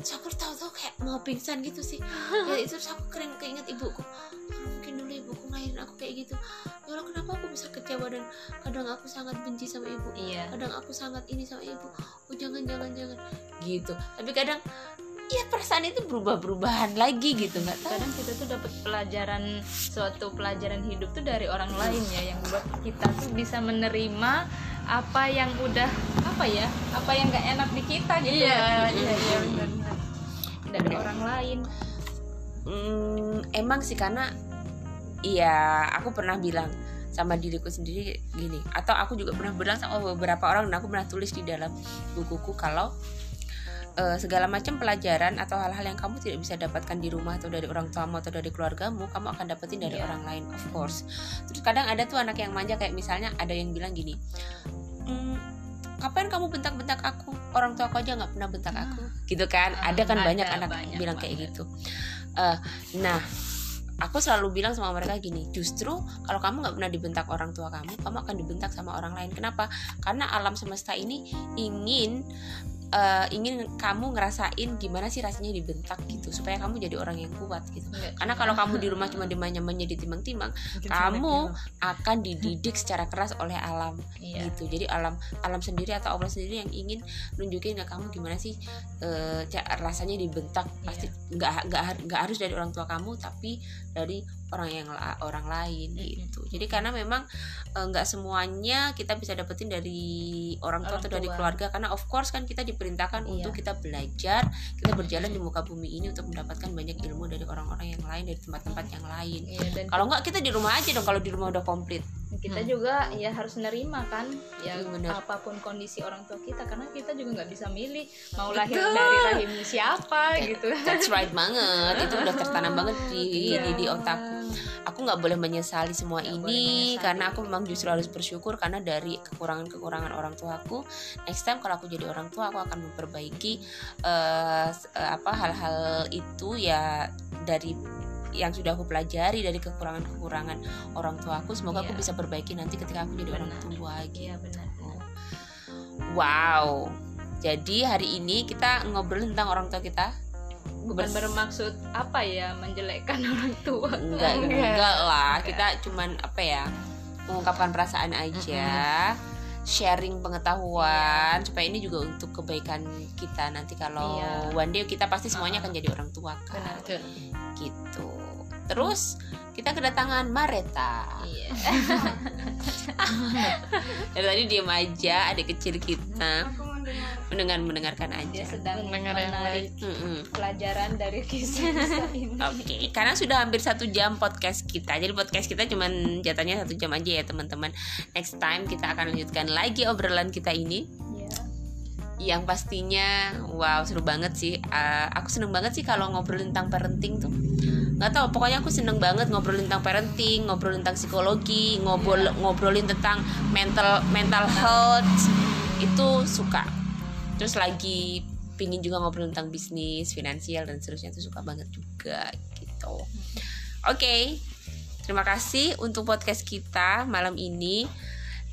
S1: terus aku tahu-tahu kayak mau pingsan gitu sih. Ya itu terus aku kering keinget ibuku. "Ah, mungkin dulu ibuku ngelahirin aku kayak gitu. Ya Allah kenapa aku bisa kecewa dan kadang aku sangat benci sama ibu?
S2: Iya.
S1: Kadang aku sangat ini sama ibu. Oh jangan jangan jangan. Gitu. Tapi kadang ya perasaan itu berubah-berubahan lagi gitu nggak tahu.
S2: Kadang kita tuh dapat pelajaran suatu pelajaran hidup tuh dari orang lain ya yang buat kita tuh bisa menerima apa yang udah apa ya apa yang nggak enak di kita gitu.
S3: Iya iya iya benar
S2: dari orang lain.
S1: Hmm, emang sih karena iya aku pernah bilang sama diriku sendiri gini atau aku juga pernah bilang sama beberapa orang dan aku pernah tulis di dalam bukuku kalau eh, segala macam pelajaran atau hal-hal yang kamu tidak bisa dapatkan di rumah atau dari orang tuamu atau dari keluargamu kamu akan dapetin dari
S2: Iya.
S1: orang lain of course. Terus kadang ada tuh anak yang manja kayak misalnya ada yang bilang gini "Hmm, kapan kamu bentak-bentak aku? Orang tua aku aja nggak pernah bentak aku. Gitu kan?
S2: Ah,
S1: ada kan
S2: ada,
S1: banyak anak
S2: banyak
S1: bilang kayak
S2: banget.
S1: gitu. Eh, nah aku selalu bilang sama mereka gini justru kalau kamu nggak pernah dibentak orang tua kamu kamu akan dibentak sama orang lain. Kenapa? Karena alam semesta ini ingin eh, ingin kamu ngerasain gimana sih rasanya dibentak gitu supaya kamu jadi orang yang kuat gitu.
S2: Enggak.
S1: karena kalau kamu di rumah cuma dimanya-manya ditimang-timang kamu akan dididik secara keras oleh alam
S2: iya.
S1: gitu. Jadi alam alam sendiri atau Allah sendiri yang ingin nunjukin ke kamu gimana sih ca- rasanya dibentak. Pasti nggak nggak har- nggak harus dari orang tua kamu tapi dari orang yang la- orang lain gitu. Jadi karena memang eh, nggak semuanya kita bisa dapetin dari orang tua
S2: Orang
S1: atau dari
S2: tua.
S1: keluarga. Karena of course kan kita diperintahkan
S2: Iya.
S1: untuk kita belajar kita berjalan di muka bumi ini untuk mendapatkan banyak ilmu dari orang-orang yang lain dari tempat-tempat yang lain.
S2: Iya,
S1: kalau nggak kita di rumah aja dong. Kalau di rumah udah komplit
S2: kita
S3: Hmm.
S2: juga ya harus nerima kan ya
S1: Iya, benar.
S2: apa pun kondisi orang tua kita karena kita juga nggak bisa milih mau
S1: Betul.
S2: lahir dari rahim siapa gitu
S1: That's right banget. Itu udah tertanam banget di
S2: Iya.
S1: di, di otakku. Aku nggak boleh menyesali semua
S2: boleh
S1: ini
S2: menyesali.
S1: karena aku memang justru harus bersyukur karena dari kekurangan-kekurangan orang tuaku. Next time kalau aku jadi orang tua, aku akan memperbaiki eh, apa hal-hal itu ya dari yang sudah aku pelajari dari kekurangan-kekurangan orang tuaku. Semoga aku
S2: Iya.
S1: bisa perbaiki nanti ketika aku jadi orang tua gitu.
S2: iya benar
S1: Wow. Jadi hari ini kita ngobrol tentang orang tua kita.
S2: bukan
S1: Bers-
S2: bermaksud apa ya menjelekkan orang tua
S1: enggak
S3: Enggak.
S1: enggak lah
S2: Enggak.
S1: kita cuman apa ya mengungkapkan perasaan aja sharing pengetahuan supaya ini juga untuk kebaikan kita nanti kalau
S2: Iya.
S1: one day kita pasti semuanya akan jadi orang tua kan
S2: Benar.
S1: Gitu terus kita kedatangan Mareta
S2: iya
S1: dari tadi diem aja adik kecil kita mendengar mendengarkan
S2: dia
S1: aja
S2: sedang
S3: Mendengar yang
S2: menarik pelajaran dari kisah-kisah ini
S1: Oke, karena sudah hampir satu jam podcast kita. Jadi podcast kita cuman jatahnya satu jam aja ya teman-teman. Next time kita akan lanjutkan lagi obrolan kita ini.
S2: Iya.
S1: Yang pastinya, wow seru banget sih. Uh, aku seneng banget sih kalau ngobrol tentang parenting tuh. Gak tau, pokoknya aku seneng banget ngobrol tentang parenting, ngobrol tentang psikologi, ngobrol ngobrolin tentang mental mental health itu suka. Terus lagi pingin juga ngobrol tentang bisnis, finansial dan seterusnya itu suka banget juga gitu. Oke, terima kasih untuk podcast kita malam ini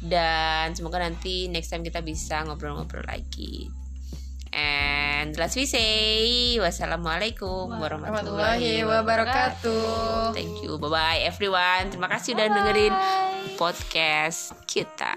S1: dan semoga nanti next time kita bisa ngobrol-ngobrol lagi. And last we say wassalamualaikum
S3: Warahmatullahi
S1: warahmatullahi
S3: wabarakatuh.
S1: Thank you, bye bye everyone. Terima kasih udah dengerin
S2: Bye.
S1: podcast kita.